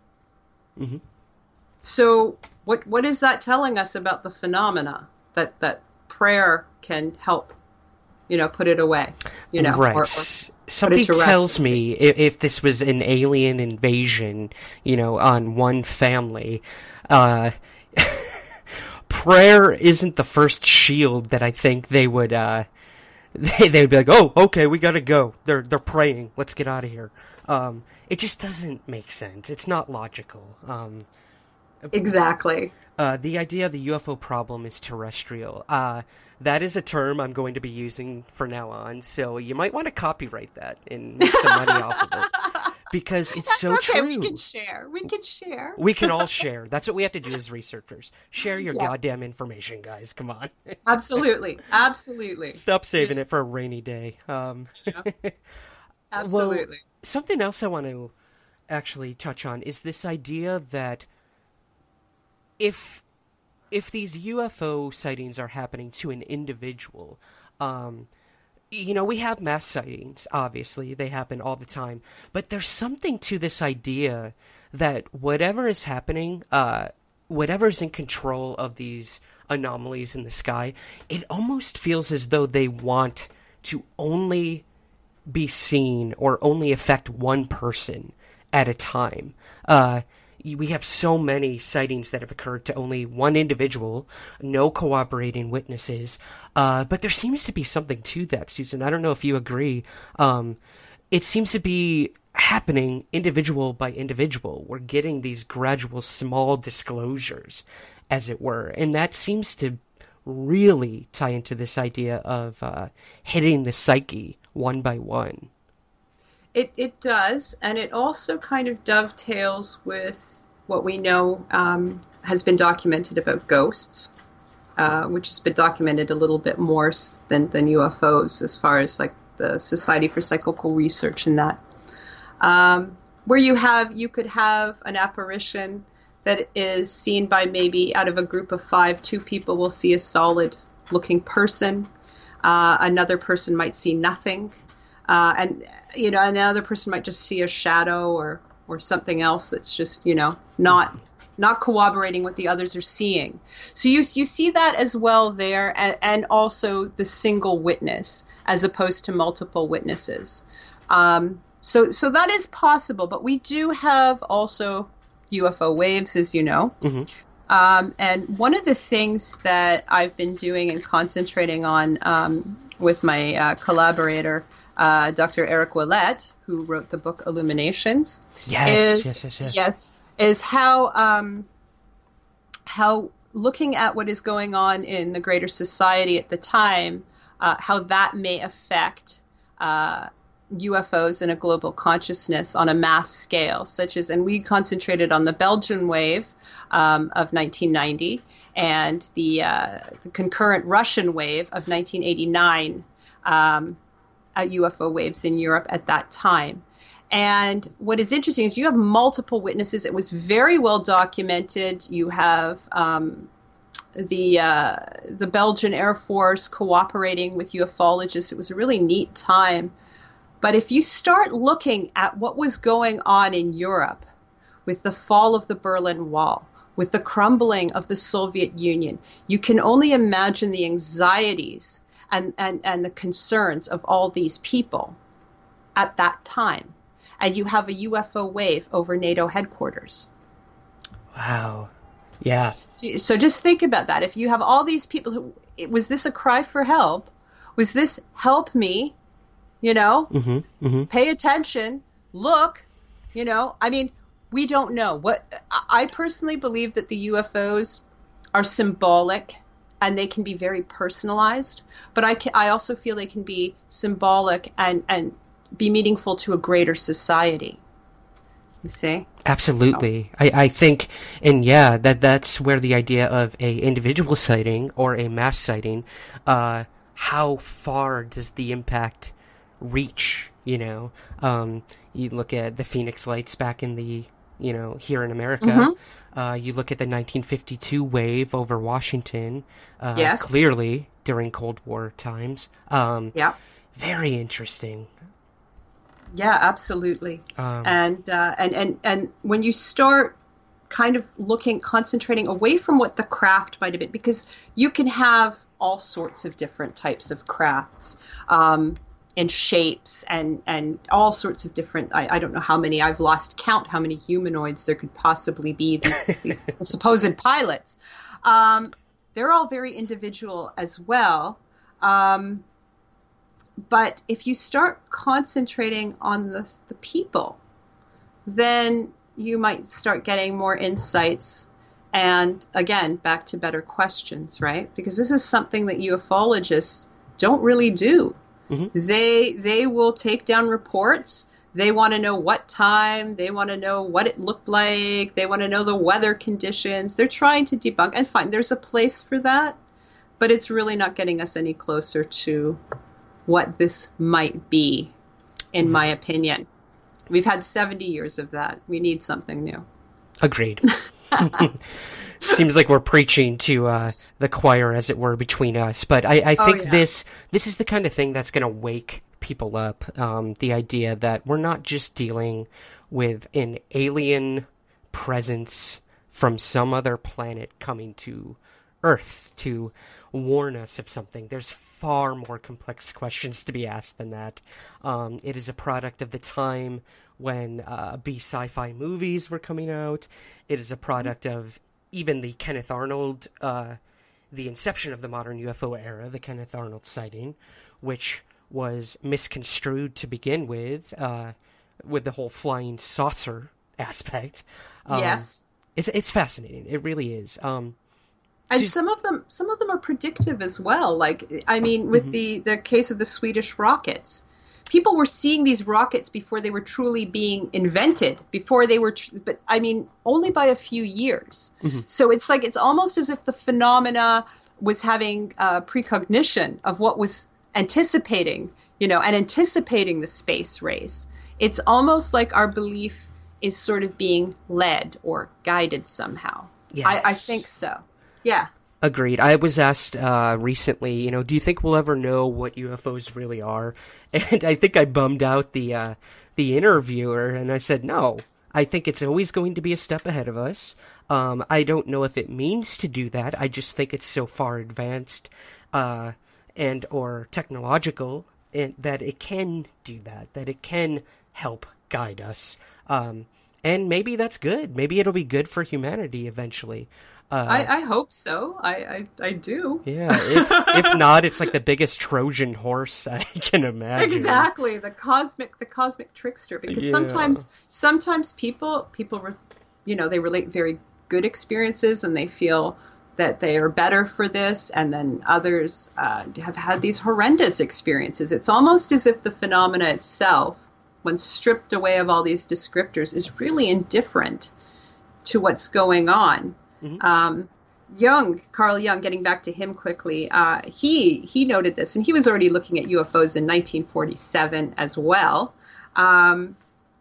So what what is that telling us about the phenomena that that prayer can help you know put it away you know right. or- or- Something tells me if, if this was an alien invasion, you know, on one family, uh, prayer isn't the first shield that I think they would, uh, they, they'd be like, oh, okay, we gotta go. They're, they're praying. Let's get out of here. Um, it just doesn't make sense. It's not logical. Um, exactly uh, the idea of the UFO problem is terrestrial. Uh, that is a term I'm going to be using for now on, so you might want to copyright that and make some money off of it. Because it's so okay true. we can share we can share We can all share. That's what we have to do as researchers. Share your Yeah. goddamn information, guys. Come on. absolutely absolutely Stop saving it for a rainy day. Um, absolutely something else I want to actually touch on is this idea that if if these UFO sightings are happening to an individual, um, you know, we have mass sightings, obviously, they happen all the time, but there's something to this idea that whatever is happening, uh, whatever's in control of these anomalies in the sky, it almost feels as though they want to only be seen or only affect one person at a time. Uh, we have so many sightings that have occurred to only one individual, no cooperating witnesses. Uh, but there seems to be something to that, Susan. I don't know if you agree. Um, it seems to be happening individual by individual. We're getting these gradual small disclosures, as it were. And that seems to really tie into this idea of uh, hitting the psyche one by one. It, it does, and it also kind of dovetails with what we know um, has been documented about ghosts, uh, which has been documented a little bit more than, than UFOs as far as like the Society for Psychical Research and that. Um, where you have you could have an apparition that is seen by maybe out of a group of five, two people will see a solid looking person. Uh, another person might see nothing, uh, and you know, another person might just see a shadow or or something else that's just you know not not corroborating what the others are seeing. So you you see that as well there, and, and also the single witness as opposed to multiple witnesses. Um, so so that is possible, but we do have also UFO waves, as you know. Mm-hmm. Um, and one of the things that I've been doing and concentrating on um, with my uh, collaborator, uh, Dr. Eric Ouellet, who wrote the book Illuminations, Yes, is yes, yes, yes. yes, is how um, how looking at what is going on in the greater society at the time, uh, how that may affect uh, UFOs in a global consciousness on a mass scale, such as, and we concentrated on the Belgian wave um, of 1990 and the, uh, the concurrent Russian wave of 1989 um, UFO waves in Europe at that time. And what is interesting is you have multiple witnesses. It was very well documented. You have um, the uh, the Belgian Air Force cooperating with ufologists. It was a really neat time. But if you start looking at what was going on in Europe with the fall of the Berlin Wall, with the crumbling of the Soviet Union, you can only imagine the anxieties and, and, and the concerns of all these people at that time. And you have a UFO wave over NATO headquarters. Wow. Yeah. So, so just think about that. If you have all these people who, was this a cry for help? Was this help me? You know, Mm-hmm. Mm-hmm. pay attention, look, you know, I mean, we don't know. What I personally believe that the UFOs are symbolic and they can be very personalized, but I can, I also feel they can be symbolic and and be meaningful to a greater society. You see? Absolutely. I, I think, and yeah, that that's where the idea of a individual sighting or a mass sighting, uh, how far does the impact reach? You know, um, you look at the Phoenix Lights back in the, you know, here in America. Uh, you look at the 1952 wave over Washington. Uh, Yes. Clearly during Cold War times. Um, Yeah. very interesting. Yeah, absolutely. Um, and uh, and and and when you start kind of looking, concentrating away from what the craft might have been, because you can have all sorts of different types of crafts. Um, and shapes and and all sorts of different I, I don't know how many I've lost count how many humanoids there could possibly be these, these supposed pilots um, they're all very individual as well um, but if you start concentrating on the, the people, then you might start getting more insights. And again, back to better questions, right? Because this is something that ufologists don't really do. Mm-hmm. They they will take down reports. They want to know what time. They want to know what it looked like. They want to know the weather conditions. They're trying to debunk. And fine, there's a place for that, but it's really not getting us any closer to what this might be, in my opinion. We've had 70 years of that. We need something new. Agreed. Seems like we're preaching to uh, the choir, as it were, between us. But I, I think yeah. this this is the kind of thing that's going to wake people up. Um, the idea that we're not just dealing with an alien presence from some other planet coming to Earth to warn us of something. There's far more complex questions to be asked than that. Um, it is a product of the time when uh, B sci-fi movies were coming out. It is a product of even the Kenneth Arnold, uh, the inception of the modern UFO era, the Kenneth Arnold sighting, which was misconstrued to begin with, uh, with the whole flying saucer aspect. Um, yes. it's it's fascinating. It really is. Um, And Sus- some of them some of them are predictive as well. Like I mean with the the case of the Swedish rockets. People were seeing these rockets before they were truly being invented, before they were tr- but I mean only by a few years. So it's like it's almost as if the phenomena was having uh, precognition of what was anticipating, you know, and anticipating the space race. It's almost like our belief is sort of being led or guided somehow. I, I think so. Yeah. Agreed. I was asked uh, recently, you know, do you think we'll ever know what UFOs really are? And I think I bummed out the uh, the interviewer, and I said, no. I think it's always going to be a step ahead of us. Um, I don't know if it means to do that. I just think it's so far advanced uh, and or technological and that it can do that. That it can help guide us. Um, and maybe that's good. Maybe it'll be good for humanity eventually. Uh, I, I, hope so. I, I, I do. Yeah. If, if not, it's like the biggest Trojan horse I can imagine. Exactly the cosmic the cosmic trickster. Because yeah. sometimes sometimes people people re, you know they relate very good experiences and they feel that they are better for this, and then others uh, have had these horrendous experiences. It's almost as if the phenomena itself, when stripped away of all these descriptors, is really indifferent to what's going on Mm-hmm. Um, Jung, Carl Jung, getting back to him quickly, uh, he he noted this, and he was already looking at UFOs in 1947 as well. Um,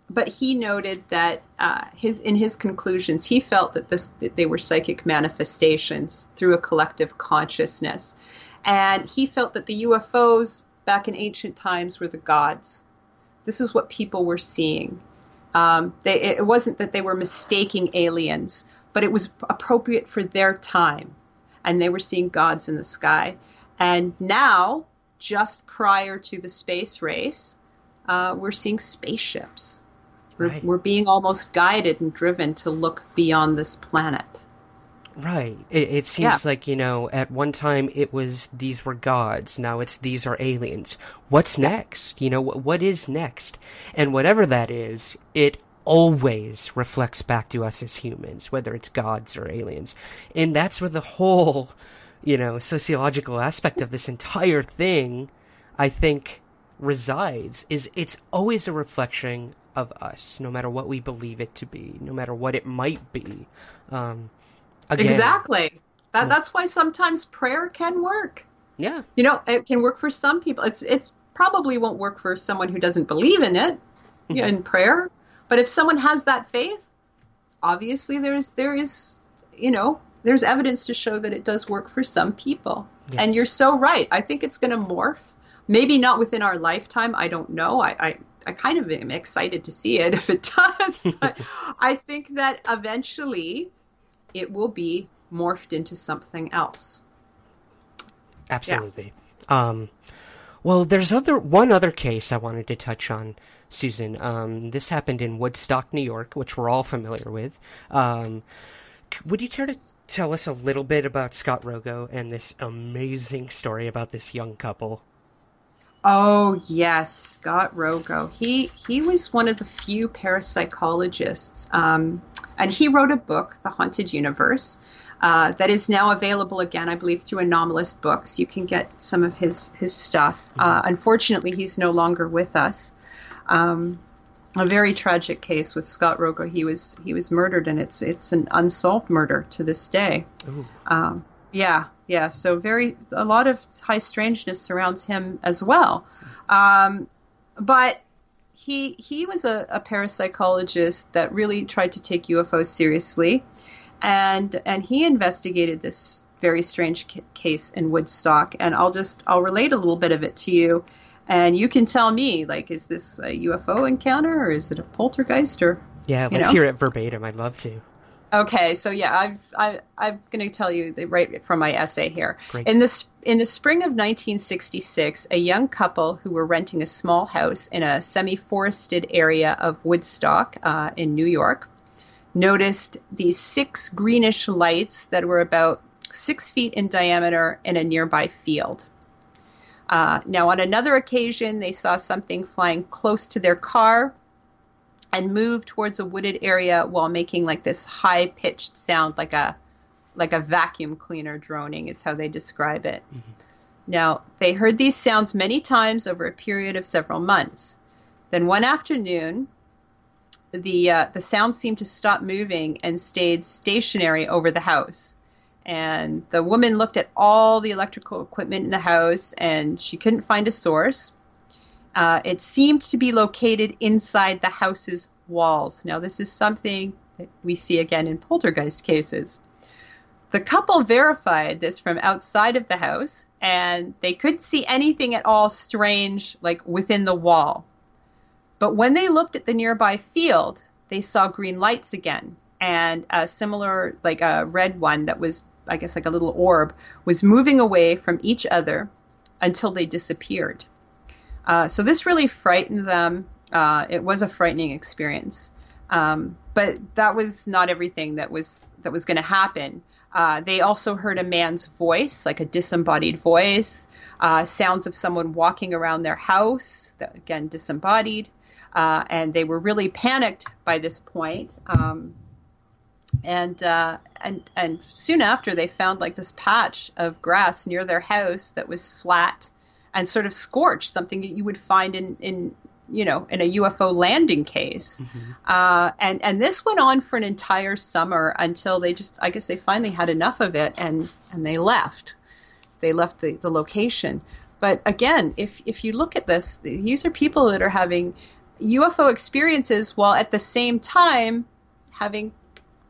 but he noted that uh, his in his conclusions, he felt that this that they were psychic manifestations through a collective consciousness, and he felt that the UFOs back in ancient times were the gods. This is what people were seeing. Um, they, it wasn't that they were mistaking aliens but it was appropriate for their time. And they were seeing gods in the sky. And now, just prior to the space race, uh, we're seeing spaceships. We're, right. we're being almost guided and driven to look beyond this planet. Right. It, it seems yeah. like, you know, at one time it was these were gods. Now it's these are aliens. What's next? You know, what, what is next? And whatever that is, it always reflects back to us as humans, whether it's gods or aliens. And that's where the whole, you know, sociological aspect of this entire thing, I think, resides, is it's always a reflection of us, no matter what we believe it to be, no matter what it might be. Um, again, exactly. That, that's why sometimes prayer can work. Yeah. You know, it can work for some people. It's it's probably won't work for someone who doesn't believe in it in prayer but if someone has that faith, obviously there's there is you know there's evidence to show that it does work for some people. Yes. And you're so right. I think it's going to morph. Maybe not within our lifetime. I don't know. I, I, I kind of am excited to see it if it does. But I think that eventually it will be morphed into something else. Absolutely. Yeah. Um, well, there's other one other case I wanted to touch on Susan. Um, this happened in Woodstock, New York, which we're all familiar with. Um, would you care to tell us a little bit about Scott Rogo and this amazing story about this young couple? Oh yes, Scott Rogo. He he was one of the few parapsychologists, um, and he wrote a book, The Haunted Universe, uh, that is now available again, I believe, through Anomalist Books. You can get some of his his stuff. Mm-hmm. Uh, unfortunately, he's no longer with us. Um, a very tragic case with Scott Rogo. He was he was murdered, and it's it's an unsolved murder to this day. Um, yeah, yeah. So very a lot of high strangeness surrounds him as well. Um, but he he was a, a, parapsychologist that really tried to take UFOs seriously, and and he investigated this very strange case in Woodstock. And I'll just I'll relate a little bit of it to you and you can tell me like is this a ufo encounter or is it a poltergeist or yeah let's know? hear it verbatim i'd love to okay so yeah i've I, i'm going to tell you the right from my essay here Great. in this in the spring of 1966 a young couple who were renting a small house in a semi-forested area of woodstock uh, in new york noticed these six greenish lights that were about six feet in diameter in a nearby field uh, now, on another occasion, they saw something flying close to their car and move towards a wooded area while making like this high pitched sound, like a like a vacuum cleaner droning, is how they describe it. Mm-hmm. Now, they heard these sounds many times over a period of several months. Then one afternoon, the uh, the sound seemed to stop moving and stayed stationary over the house and the woman looked at all the electrical equipment in the house and she couldn't find a source. Uh, it seemed to be located inside the house's walls. Now, this is something that we see again in poltergeist cases. The couple verified this from outside of the house, and they couldn't see anything at all strange, like within the wall. But when they looked at the nearby field, they saw green lights again, and a similar, like a red one that was, I guess, like a little orb, was moving away from each other until they disappeared. Uh, so this really frightened them. Uh, it was a frightening experience, um, but that was not everything that was that was going to happen. Uh, they also heard a man's voice, like a disembodied voice, uh, sounds of someone walking around their house, that, again disembodied, uh, and they were really panicked by this point. Um, and uh, and and soon after, they found like this patch of grass near their house that was flat and sort of scorched, something that you would find in in you know in a UFO landing case. Mm-hmm. Uh, and and this went on for an entire summer until they just I guess they finally had enough of it and and they left. They left the, the location. But again, if if you look at this, these are people that are having UFO experiences while at the same time having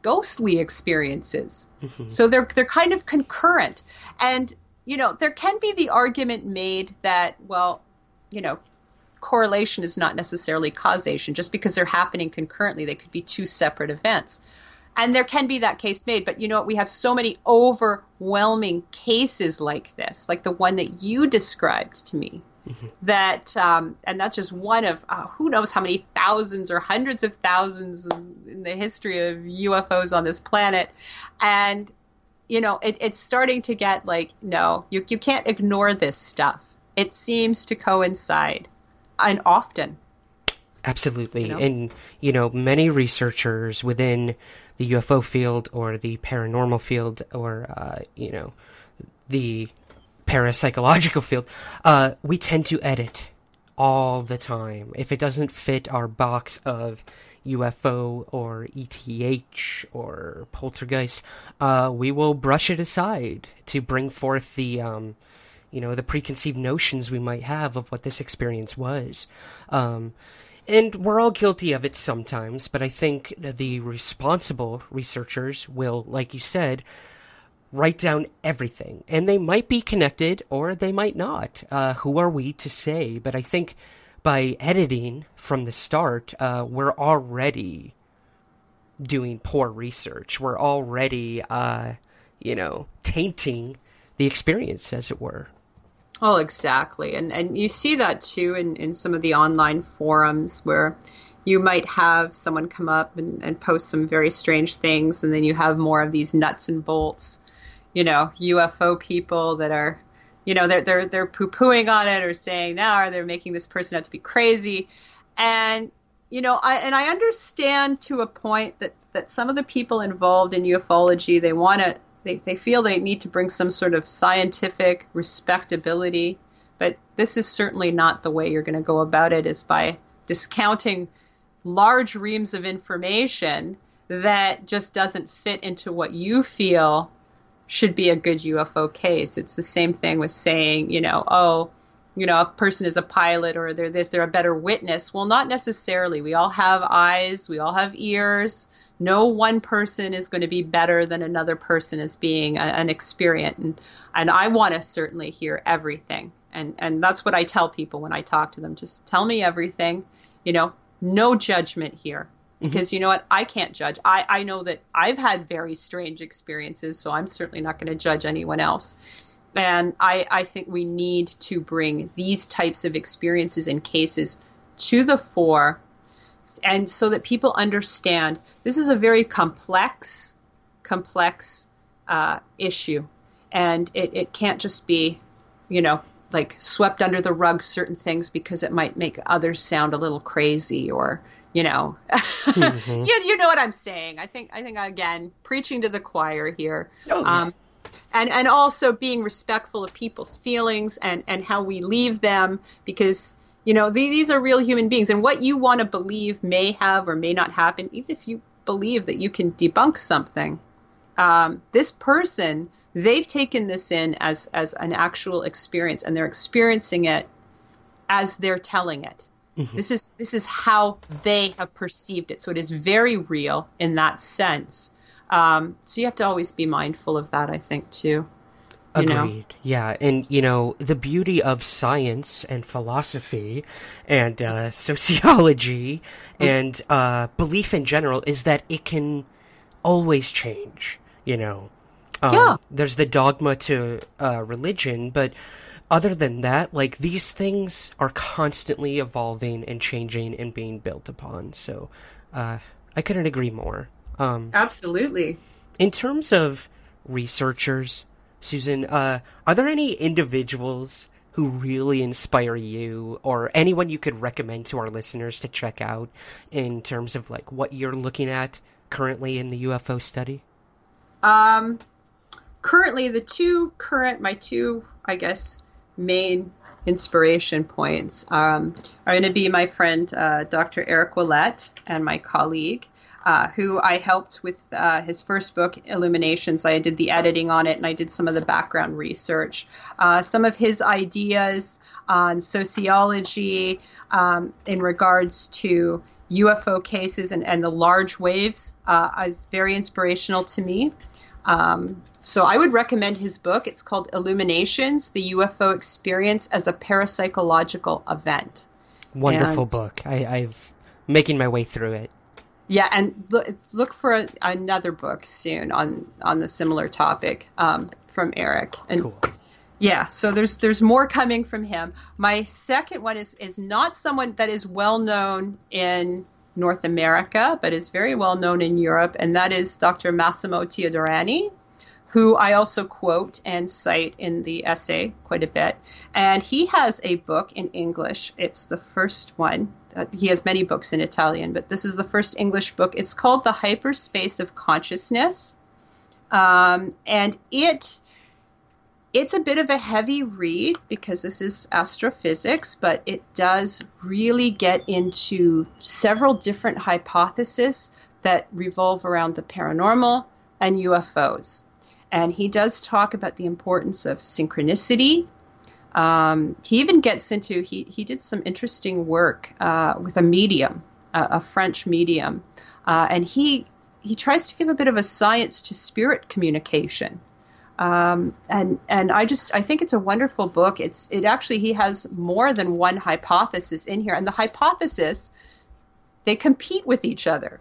ghostly experiences. Mm-hmm. So they're they're kind of concurrent. And you know, there can be the argument made that well, you know, correlation is not necessarily causation. Just because they're happening concurrently, they could be two separate events. And there can be that case made, but you know, what? we have so many overwhelming cases like this, like the one that you described to me, mm-hmm. that, um, and that's just one of uh, who knows how many thousands or hundreds of thousands in, in the history of UFOs on this planet. And, you know, it, it's starting to get like, no, you, you can't ignore this stuff. It seems to coincide and often. Absolutely. You know? And, you know, many researchers within the UFO field or the paranormal field or, uh, you know, the parapsychological field, uh, we tend to edit all the time. If it doesn't fit our box of UFO or ETH or poltergeist, uh, we will brush it aside to bring forth the, um, you know, the preconceived notions we might have of what this experience was. Um, and we're all guilty of it sometimes, but I think the responsible researchers will, like you said, write down everything. And they might be connected or they might not. Uh, who are we to say? But I think by editing from the start, uh, we're already doing poor research. We're already, uh, you know, tainting the experience, as it were. Oh, exactly. And and you see that too in, in some of the online forums where you might have someone come up and, and post some very strange things and then you have more of these nuts and bolts, you know, UFO people that are you know, they're they're they're poo pooing on it or saying now or they're making this person out to be crazy. And you know, I and I understand to a point that that some of the people involved in ufology they want to they, they feel they need to bring some sort of scientific respectability, but this is certainly not the way you're going to go about it, is by discounting large reams of information that just doesn't fit into what you feel should be a good UFO case. It's the same thing with saying, you know, oh, you know, a person is a pilot or they're this, they're a better witness. Well, not necessarily. We all have eyes, we all have ears, no one person is going to be better than another person as being a, an experience and, and i want to certainly hear everything and and that's what i tell people when i talk to them just tell me everything you know no judgment here. Because mm-hmm. you know what? I can't judge. I i know that i've had very strange experiences so i'm certainly not going to judge anyone else. And i i think we need to bring these types of experiences and cases to the fore and so that people understand this is a very complex, complex uh, issue, and it, it can't just be, you know, like swept under the rug certain things because it might make others sound a little crazy or you know mm-hmm. you, you know what i'm saying i think i think again preaching to the choir here oh, um, and and also being respectful of people's feelings and and how we leave them because you know, these are real human beings, and what you want to believe may have or may not happen, even if you believe that you can debunk something. Um, this person, they've taken this in as as an actual experience, and they're experiencing it as they're telling it. Mm-hmm. This is this is how they have perceived it. So it is very real in that sense. Um, so you have to always be mindful of that, I think, too. Agreed. Know? Yeah, and you know the beauty of science and philosophy and uh, sociology and uh, belief in general is that it can always change. You know, um, yeah. There's the dogma to uh, religion, but other than that, like these things are constantly evolving and changing and being built upon. So uh, I couldn't agree more. Um, Absolutely. In terms of researchers, Susan, uh, are there any individuals who really inspire you or anyone you could recommend to our listeners to check out in terms of like what you're looking at currently in the UFO study? Um, currently the two current my two I guess main inspiration points um, are going to be my friend uh, Dr. Eric Ouellet and my colleague. Uh, who I helped with uh, his first book, Illuminations. I did the editing on it and I did some of the background research. Uh, some of his ideas on sociology um, in regards to UFO cases and, and the large waves uh, is very inspirational to me. Um, so I would recommend his book. It's called Illuminations: The UFO Experience as a Parapsychological Event. Wonderful and, book. I, I've making my way through it. Yeah, and look, look for a, another book soon on on the similar topic um, from Eric. And cool. yeah, so there's there's more coming from him. My second one is is not someone that is well known in North America, but is very well known in Europe, and that is Dr. Massimo Teodorani who I also quote and cite in the essay quite a bit. And he has a book in English. It's the first one. Uh, he has many books in Italian, but this is the first English book. It's called The Hyperspace of Consciousness. Um, and it it's a bit of a heavy read because this is astrophysics, but it does really get into several different hypotheses that revolve around the paranormal and UFOs. And he does talk about the importance of synchronicity. Um, he even gets into, he, he did some interesting work uh, with a medium, a, French medium. Uh, and he, he tries to give a bit of a science to spirit communication. Um, and and I just I think it's a wonderful book. It's it actually he has more than one hypothesis in here, and the hypothesis they compete with each other,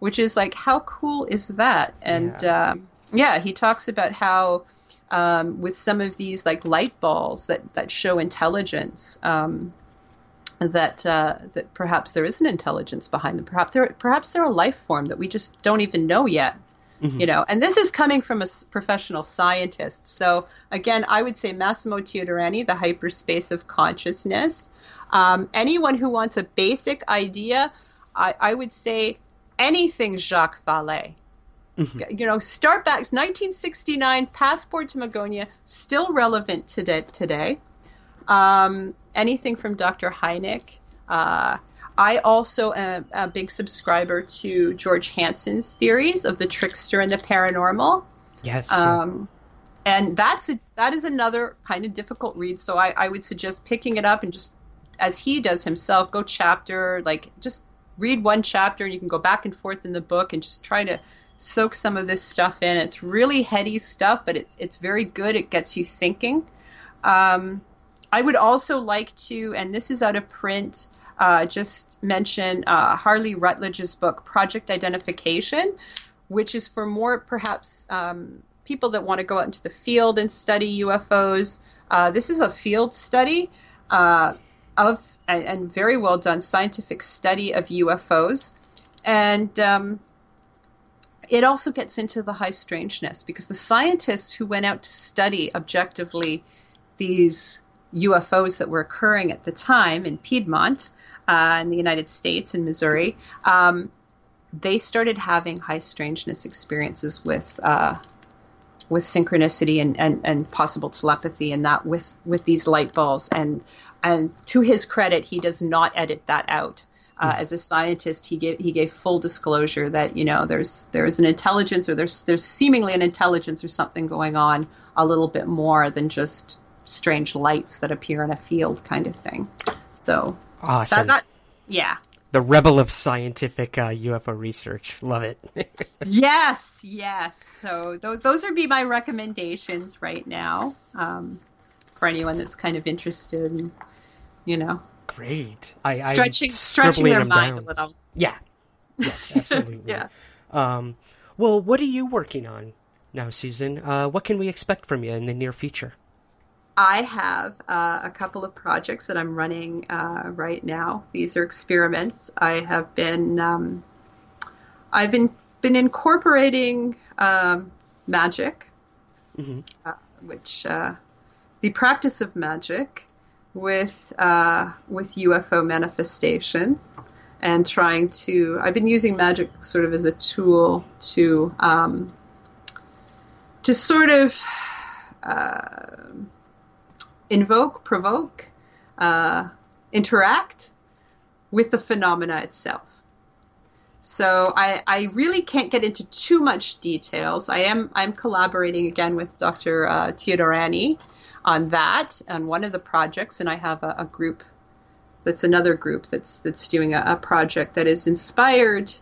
which is like how cool is that? And yeah. um, yeah, he talks about how um, with some of these like light balls that that show intelligence. Um, that uh, that perhaps there is an intelligence behind them. Perhaps they're perhaps they're a life form that we just don't even know yet. Mm-hmm. You know, and this is coming from a professional scientist. So again, I would say Massimo Teodorani, the hyperspace of consciousness. Um, anyone who wants a basic idea, I, I would say anything Jacques Vallée. Mm-hmm. You know, start back 1969, Passport to Magonia, still relevant today. today. Um, anything from Dr. Hynek. Uh, I also am a big subscriber to George Hansen's theories of the trickster and the paranormal. Yes. Um, and that's a, that is another kind of difficult read. So I, I would suggest picking it up and just as he does himself, go chapter like just read one chapter and you can go back and forth in the book and just try to soak some of this stuff in. It's really heady stuff, but it's it's very good. It gets you thinking. Um, I would also like to, and this is out of print, uh, just mention uh, Harley Rutledge's book Project Identification, which is for more perhaps um, people that want to go out into the field and study UFOs. Uh, this is a field study uh, of and, and, very well done scientific study of UFOs, and um, it also gets into the high strangeness because the scientists who went out to study objectively these UFOs that were occurring at the time in Piedmont, uh, in the United States, in Missouri, um, they started having high strangeness experiences with uh, with synchronicity and, and, and possible telepathy, and that with with these light balls. And and to his credit, he does not edit that out. Uh, as a scientist, he gave he gave full disclosure that you know there's there's an intelligence or there's there's seemingly an intelligence or something going on a little bit more than just strange lights that appear in a field kind of thing. So awesome. That, that, yeah. the rebel of scientific uh, UFO research. Love it. yes, yes. So those those would be my recommendations right now um, for anyone that's kind of interested. In, you know, great. I, stretching stretching their mind down. a little. Yeah. Yes, absolutely. yeah. Um, well, what are you working on now, Susan? Uh, what can we expect from you in the near future? I have uh, a couple of projects that I'm running uh, right now. These are experiments. I have been um, I've been been incorporating um, magic, mm-hmm. uh, which uh, the practice of magic with uh, with UFO manifestation, and trying to. I've been using magic sort of as a tool to um, to sort of uh, invoke, provoke, uh, interact with the phenomena itself. So I, I, really can't get into too much details. I am I'm collaborating again with Dr. Uh, Teodorani on that on one of the projects, and I have a, a group that's another group that's that's doing a, a, project that is inspired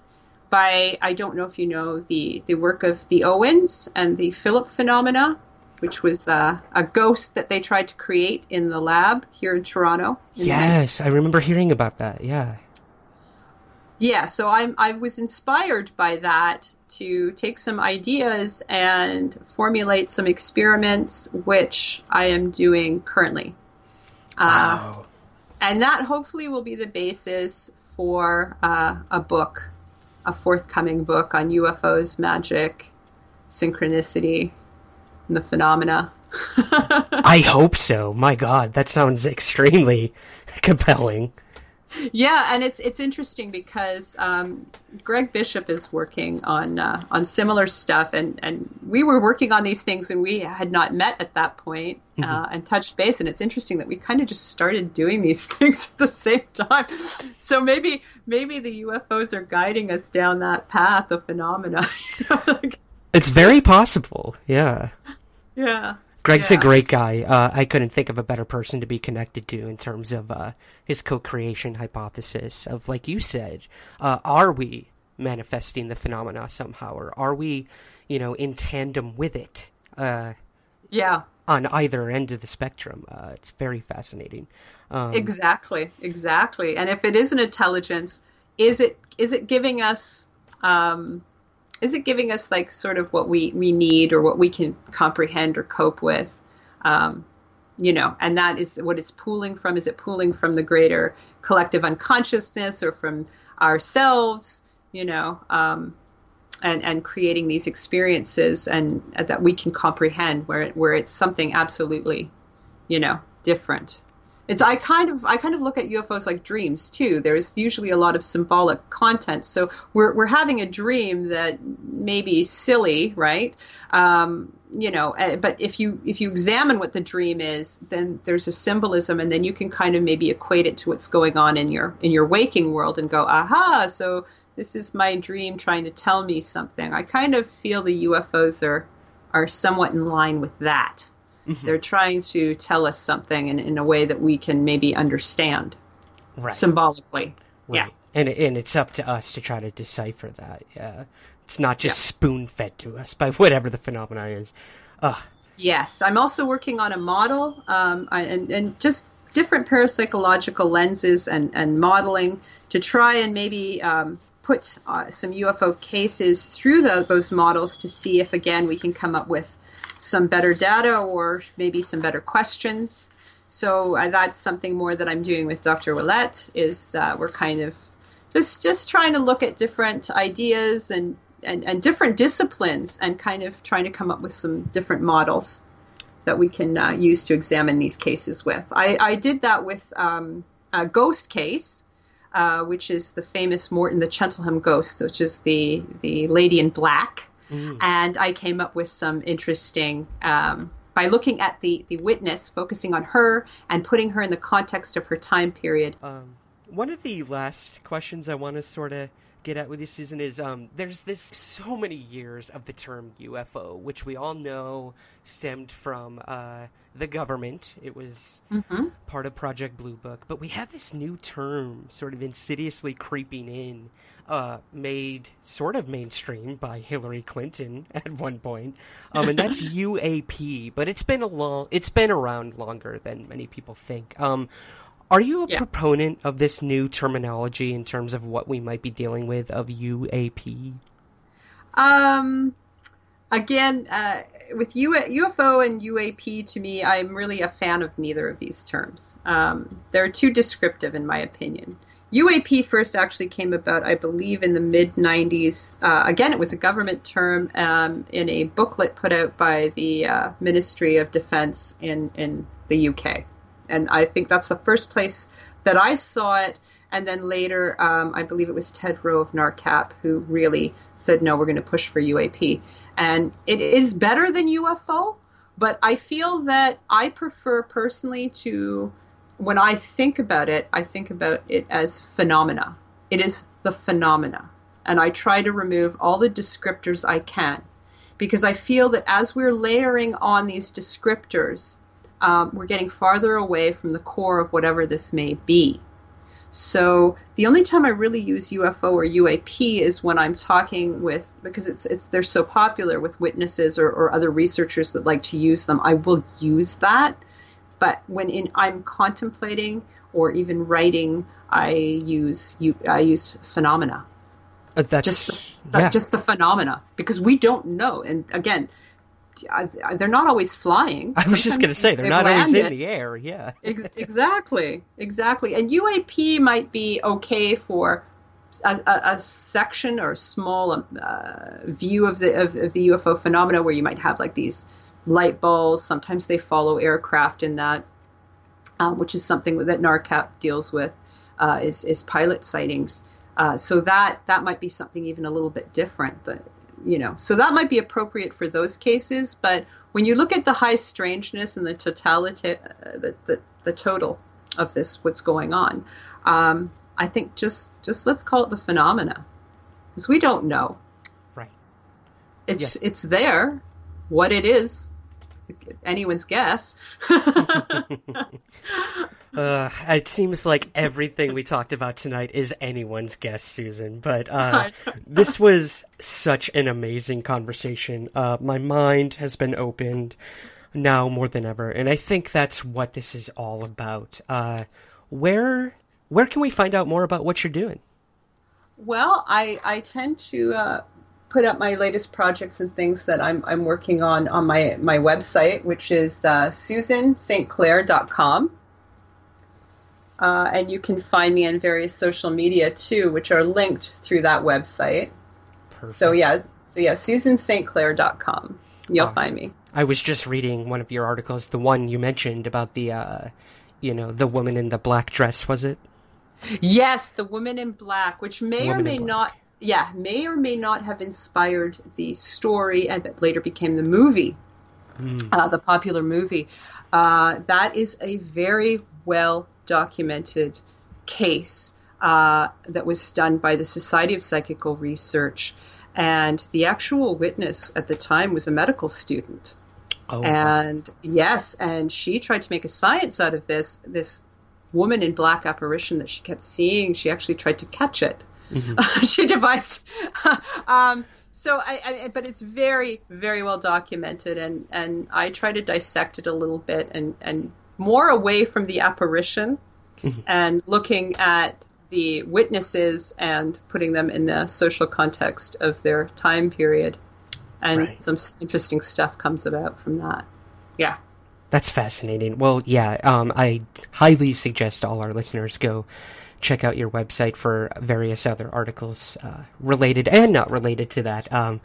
by I don't know if you know the the work of the Owens and the Philip phenomena which was uh, a ghost that they tried to create in the lab here in Toronto. In yes, I remember hearing about that. Yeah. Yeah, so I I was inspired by that to take some ideas and formulate some experiments, which I am doing currently. Uh, wow. Uh, and that hopefully will be the basis for uh, a book, a forthcoming book on UFOs, magic, synchronicity, the phenomena. I hope so. My God, that sounds extremely compelling. Yeah, and it's it's interesting because um, Greg Bishop is working on uh, on similar stuff, and, and we were working on these things, and we had not met at that point, uh, mm-hmm. and touched base. And it's interesting that we kind of just started doing these things at the same time. So maybe maybe the UFOs are guiding us down that path of phenomena. it's very possible. Yeah. Yeah. Greg's yeah. a great guy. Uh, I couldn't think of a better person to be connected to in terms of uh, his co-creation hypothesis of, like you said, uh, are we manifesting the phenomena somehow, or are we, you know, in tandem with it? Uh, yeah. On either end of the spectrum, uh, it's very fascinating. Um, exactly, exactly. And if it is an intelligence, is it is it giving us um, is it giving us like sort of what we we need or what we can comprehend or cope with? Um, you know and that is what it's pooling from. Is it pooling from the greater collective unconsciousness or from ourselves you know um, and and creating these experiences and uh, that we can comprehend where where it's something absolutely you know different it's I kind of I kind of look at UFOs like dreams too. There's usually a lot of symbolic content. So we're we're having a dream that may be silly, right? Um, you know, eh, but if you if you examine what the dream is, then there's a symbolism, and then you can kind of maybe equate it to what's going on in your in your waking world, and go, aha! So this is my dream trying to tell me something. I kind of feel the UFOs are are somewhat in line with that. Mm-hmm. They're trying to tell us something in, in a way that we can maybe understand right. symbolically. Right. Yeah. And, and it's up to us to try to decipher that. Yeah. It's not just yeah. spoon fed to us by whatever the phenomena is. Ugh. Yes. I'm also working on a model um, and, and just different parapsychological lenses and, and modeling to try and maybe um, put uh, some UFO cases through the, those models to see if, again, we can come up with some better data or maybe some better questions. So uh, that's something more that I'm doing with Dr. Ouellet is uh, we're kind of just just trying to look at different ideas and, and, and different disciplines and kind of trying to come up with some different models that we can uh, use to examine these cases with. I, I did that with um, a ghost case, uh, which is the famous Morton the Cheltenham ghost, which is the the lady in black Mm. And I came up with some interesting, um, by looking at the, the witness, focusing on her and putting her in the context of her time period. Um, one of the last questions I want to sort of get at with you, Susan, is um, there's this so many years of the term UFO, which we all know stemmed from uh, the government. It was Mm-hmm. part of Project Blue Book, but we have this new term sort of insidiously creeping in, uh, made sort of mainstream by Hillary Clinton at one point, um, and that's UAP. But it's been a long, it's been around longer than many people think. Um, are you a Yeah. proponent of this new terminology in terms of what we might be dealing with of UAP? Um, again, uh, with UFO and UAP, to me, I'm really a fan of neither of these terms. Um, they're too descriptive, in my opinion. UAP first actually came about, I believe, in the mid 90s. Uh, again, it was a government term um, in a booklet put out by the uh, Ministry of Defense in, in the UK. And I think that's the first place that I saw it. And then later, um, I believe it was Ted Roe of NARCAP who really said, no, we're going to push for UAP. And it is better than UFO, but I feel that I prefer personally to, when I think about it, I think about it as phenomena. It is the phenomena. And I try to remove all the descriptors I can because I feel that as we're layering on these descriptors, um, we're getting farther away from the core of whatever this may be. So the only time I really use UFO or UAP is when I'm talking with because it's it's they're so popular with witnesses or, or other researchers that like to use them. I will use that, but when in I'm contemplating or even writing, I use you I use phenomena Uh, That's just yeah. just the phenomena because we don't know. And again, they're not always flying. I was just going to say they're not always in the air. Yeah. Ex- exactly, exactly. And UAP might be okay for a, a, a section or a small um, uh, view of the of, of the UFO phenomena where you might have like these light balls. Sometimes they follow aircraft in that, um, which is something that NARCAP deals with, uh, is is pilot sightings. Uh, so that that might be something even a little bit different. That you know, so that might be appropriate for those cases. But when you look at the high strangeness and the totality, uh, the, the the total of this, what's going on, um, I think just just let's call it the phenomena, because we don't know. Right. It's it's there. What it is, anyone's guess. Uh, it seems like everything we talked about tonight is anyone's guess, Susan. But uh, this was such an amazing conversation. Uh, my mind has been opened now more than ever, and I think that's what this is all about. Uh, where where can we find out more about what you're doing? Well, I, I tend to uh, put up my latest projects and things that I'm, I'm working on on my, my website, which is uh, susanstclair.com. Uh, and you can find me on various social media too, which are linked through that website. Perfect. So yeah, so yeah, susanstclair.com. You'll Awesome. find me. I was just reading one of your articles, the one you mentioned about the, uh, you know, the woman in the black dress. Was it? Yes, the woman in black, which may Woman or may not, yeah, may or may not have inspired the story and that later became the movie, uh, the popular movie. Uh, that is a very well documented case uh, that was done by the Society of Psychical Research, and the actual witness at the time was a medical student. Oh, And yes, and she tried to make a science out of this. This woman in black apparition that she kept seeing, she actually tried to catch it. she devised. um, so, I, I, but it's very, very well documented, and and I try to dissect it a little bit, and and more away from the apparition, and looking at the witnesses and putting them in the social context of their time period, and Right. some interesting stuff comes about from that. Yeah. That's fascinating. Well, yeah, um, I highly suggest all our listeners go check out your website for various other articles uh, related and not related to that. Um,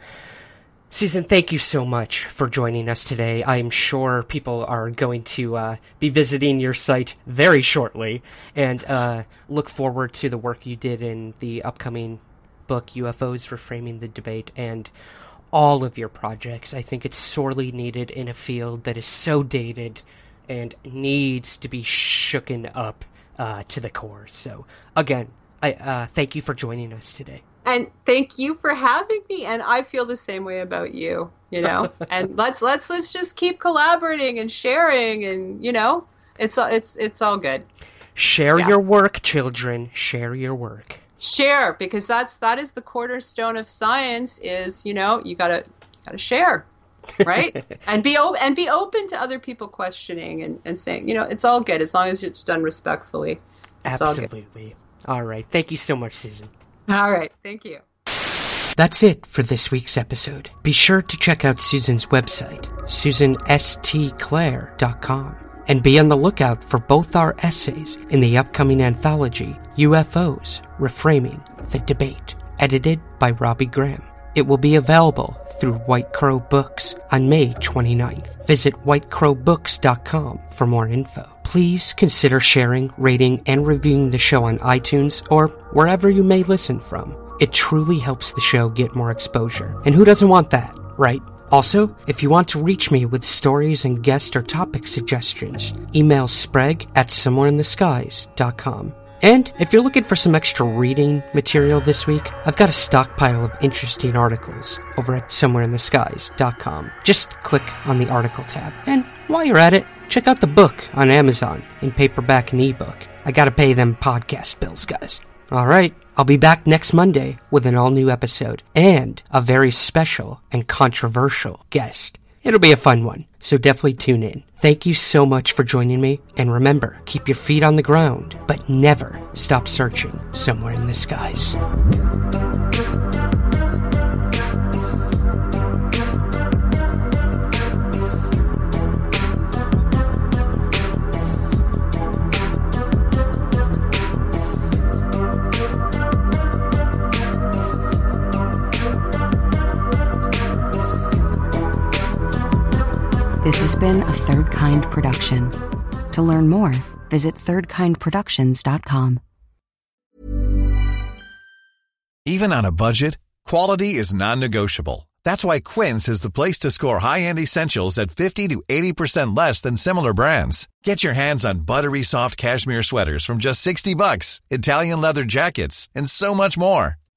Susan, thank you so much for joining us today. I'm sure people are going to uh, be visiting your site very shortly and uh, look forward to the work you did in the upcoming book, UFOs Reframing the Debate, and all of your projects. I think it's sorely needed in a field that is so dated and needs to be shooken up uh, to the core. So, again, I uh, thank you for joining us today. And thank you for having me. And I feel the same way about you. You know, and let's let's let's just keep collaborating and sharing, and you know, it's all it's it's all good. Share yeah. your work, children. Share your work. Share because that's that is the cornerstone of science. Is you know you gotta you gotta share right and be open and be open to other people questioning and, and saying you know it's all good as long as it's done respectfully it's absolutely all, all right thank you so much susan all right thank you. That's it for this week's episode. Be sure to check out susan's website susanstclair.com and be on the lookout for both our essays in the upcoming anthology ufos reframing the debate edited by robbie graham it will be available through White Crow Books on May 29th. Visit whitecrowbooks.com for more info. Please consider sharing, rating, and reviewing the show on iTunes or wherever you may listen from. It truly helps the show get more exposure. And who doesn't want that, right? Also, if you want to reach me with stories and guest or topic suggestions, email sprague at somewhereintheskies.com. And if you're looking for some extra reading material this week, I've got a stockpile of interesting articles over at somewhereintheskies.com. Just click on the article tab. And while you're at it, check out the book on Amazon in paperback and ebook. I gotta pay them podcast bills, guys. Alright, I'll be back next Monday with an all new episode and a very special and controversial guest. It'll be a fun one, so definitely tune in. Thank you so much for joining me, and remember, keep your feet on the ground, but never stop searching somewhere in the skies. This has been a Third Kind production. To learn more, visit thirdkindproductions.com. Even on a budget, quality is non negotiable. That's why Quince is the place to score high end essentials at 50 to 80% less than similar brands. Get your hands on buttery soft cashmere sweaters from just 60 bucks, Italian leather jackets, and so much more.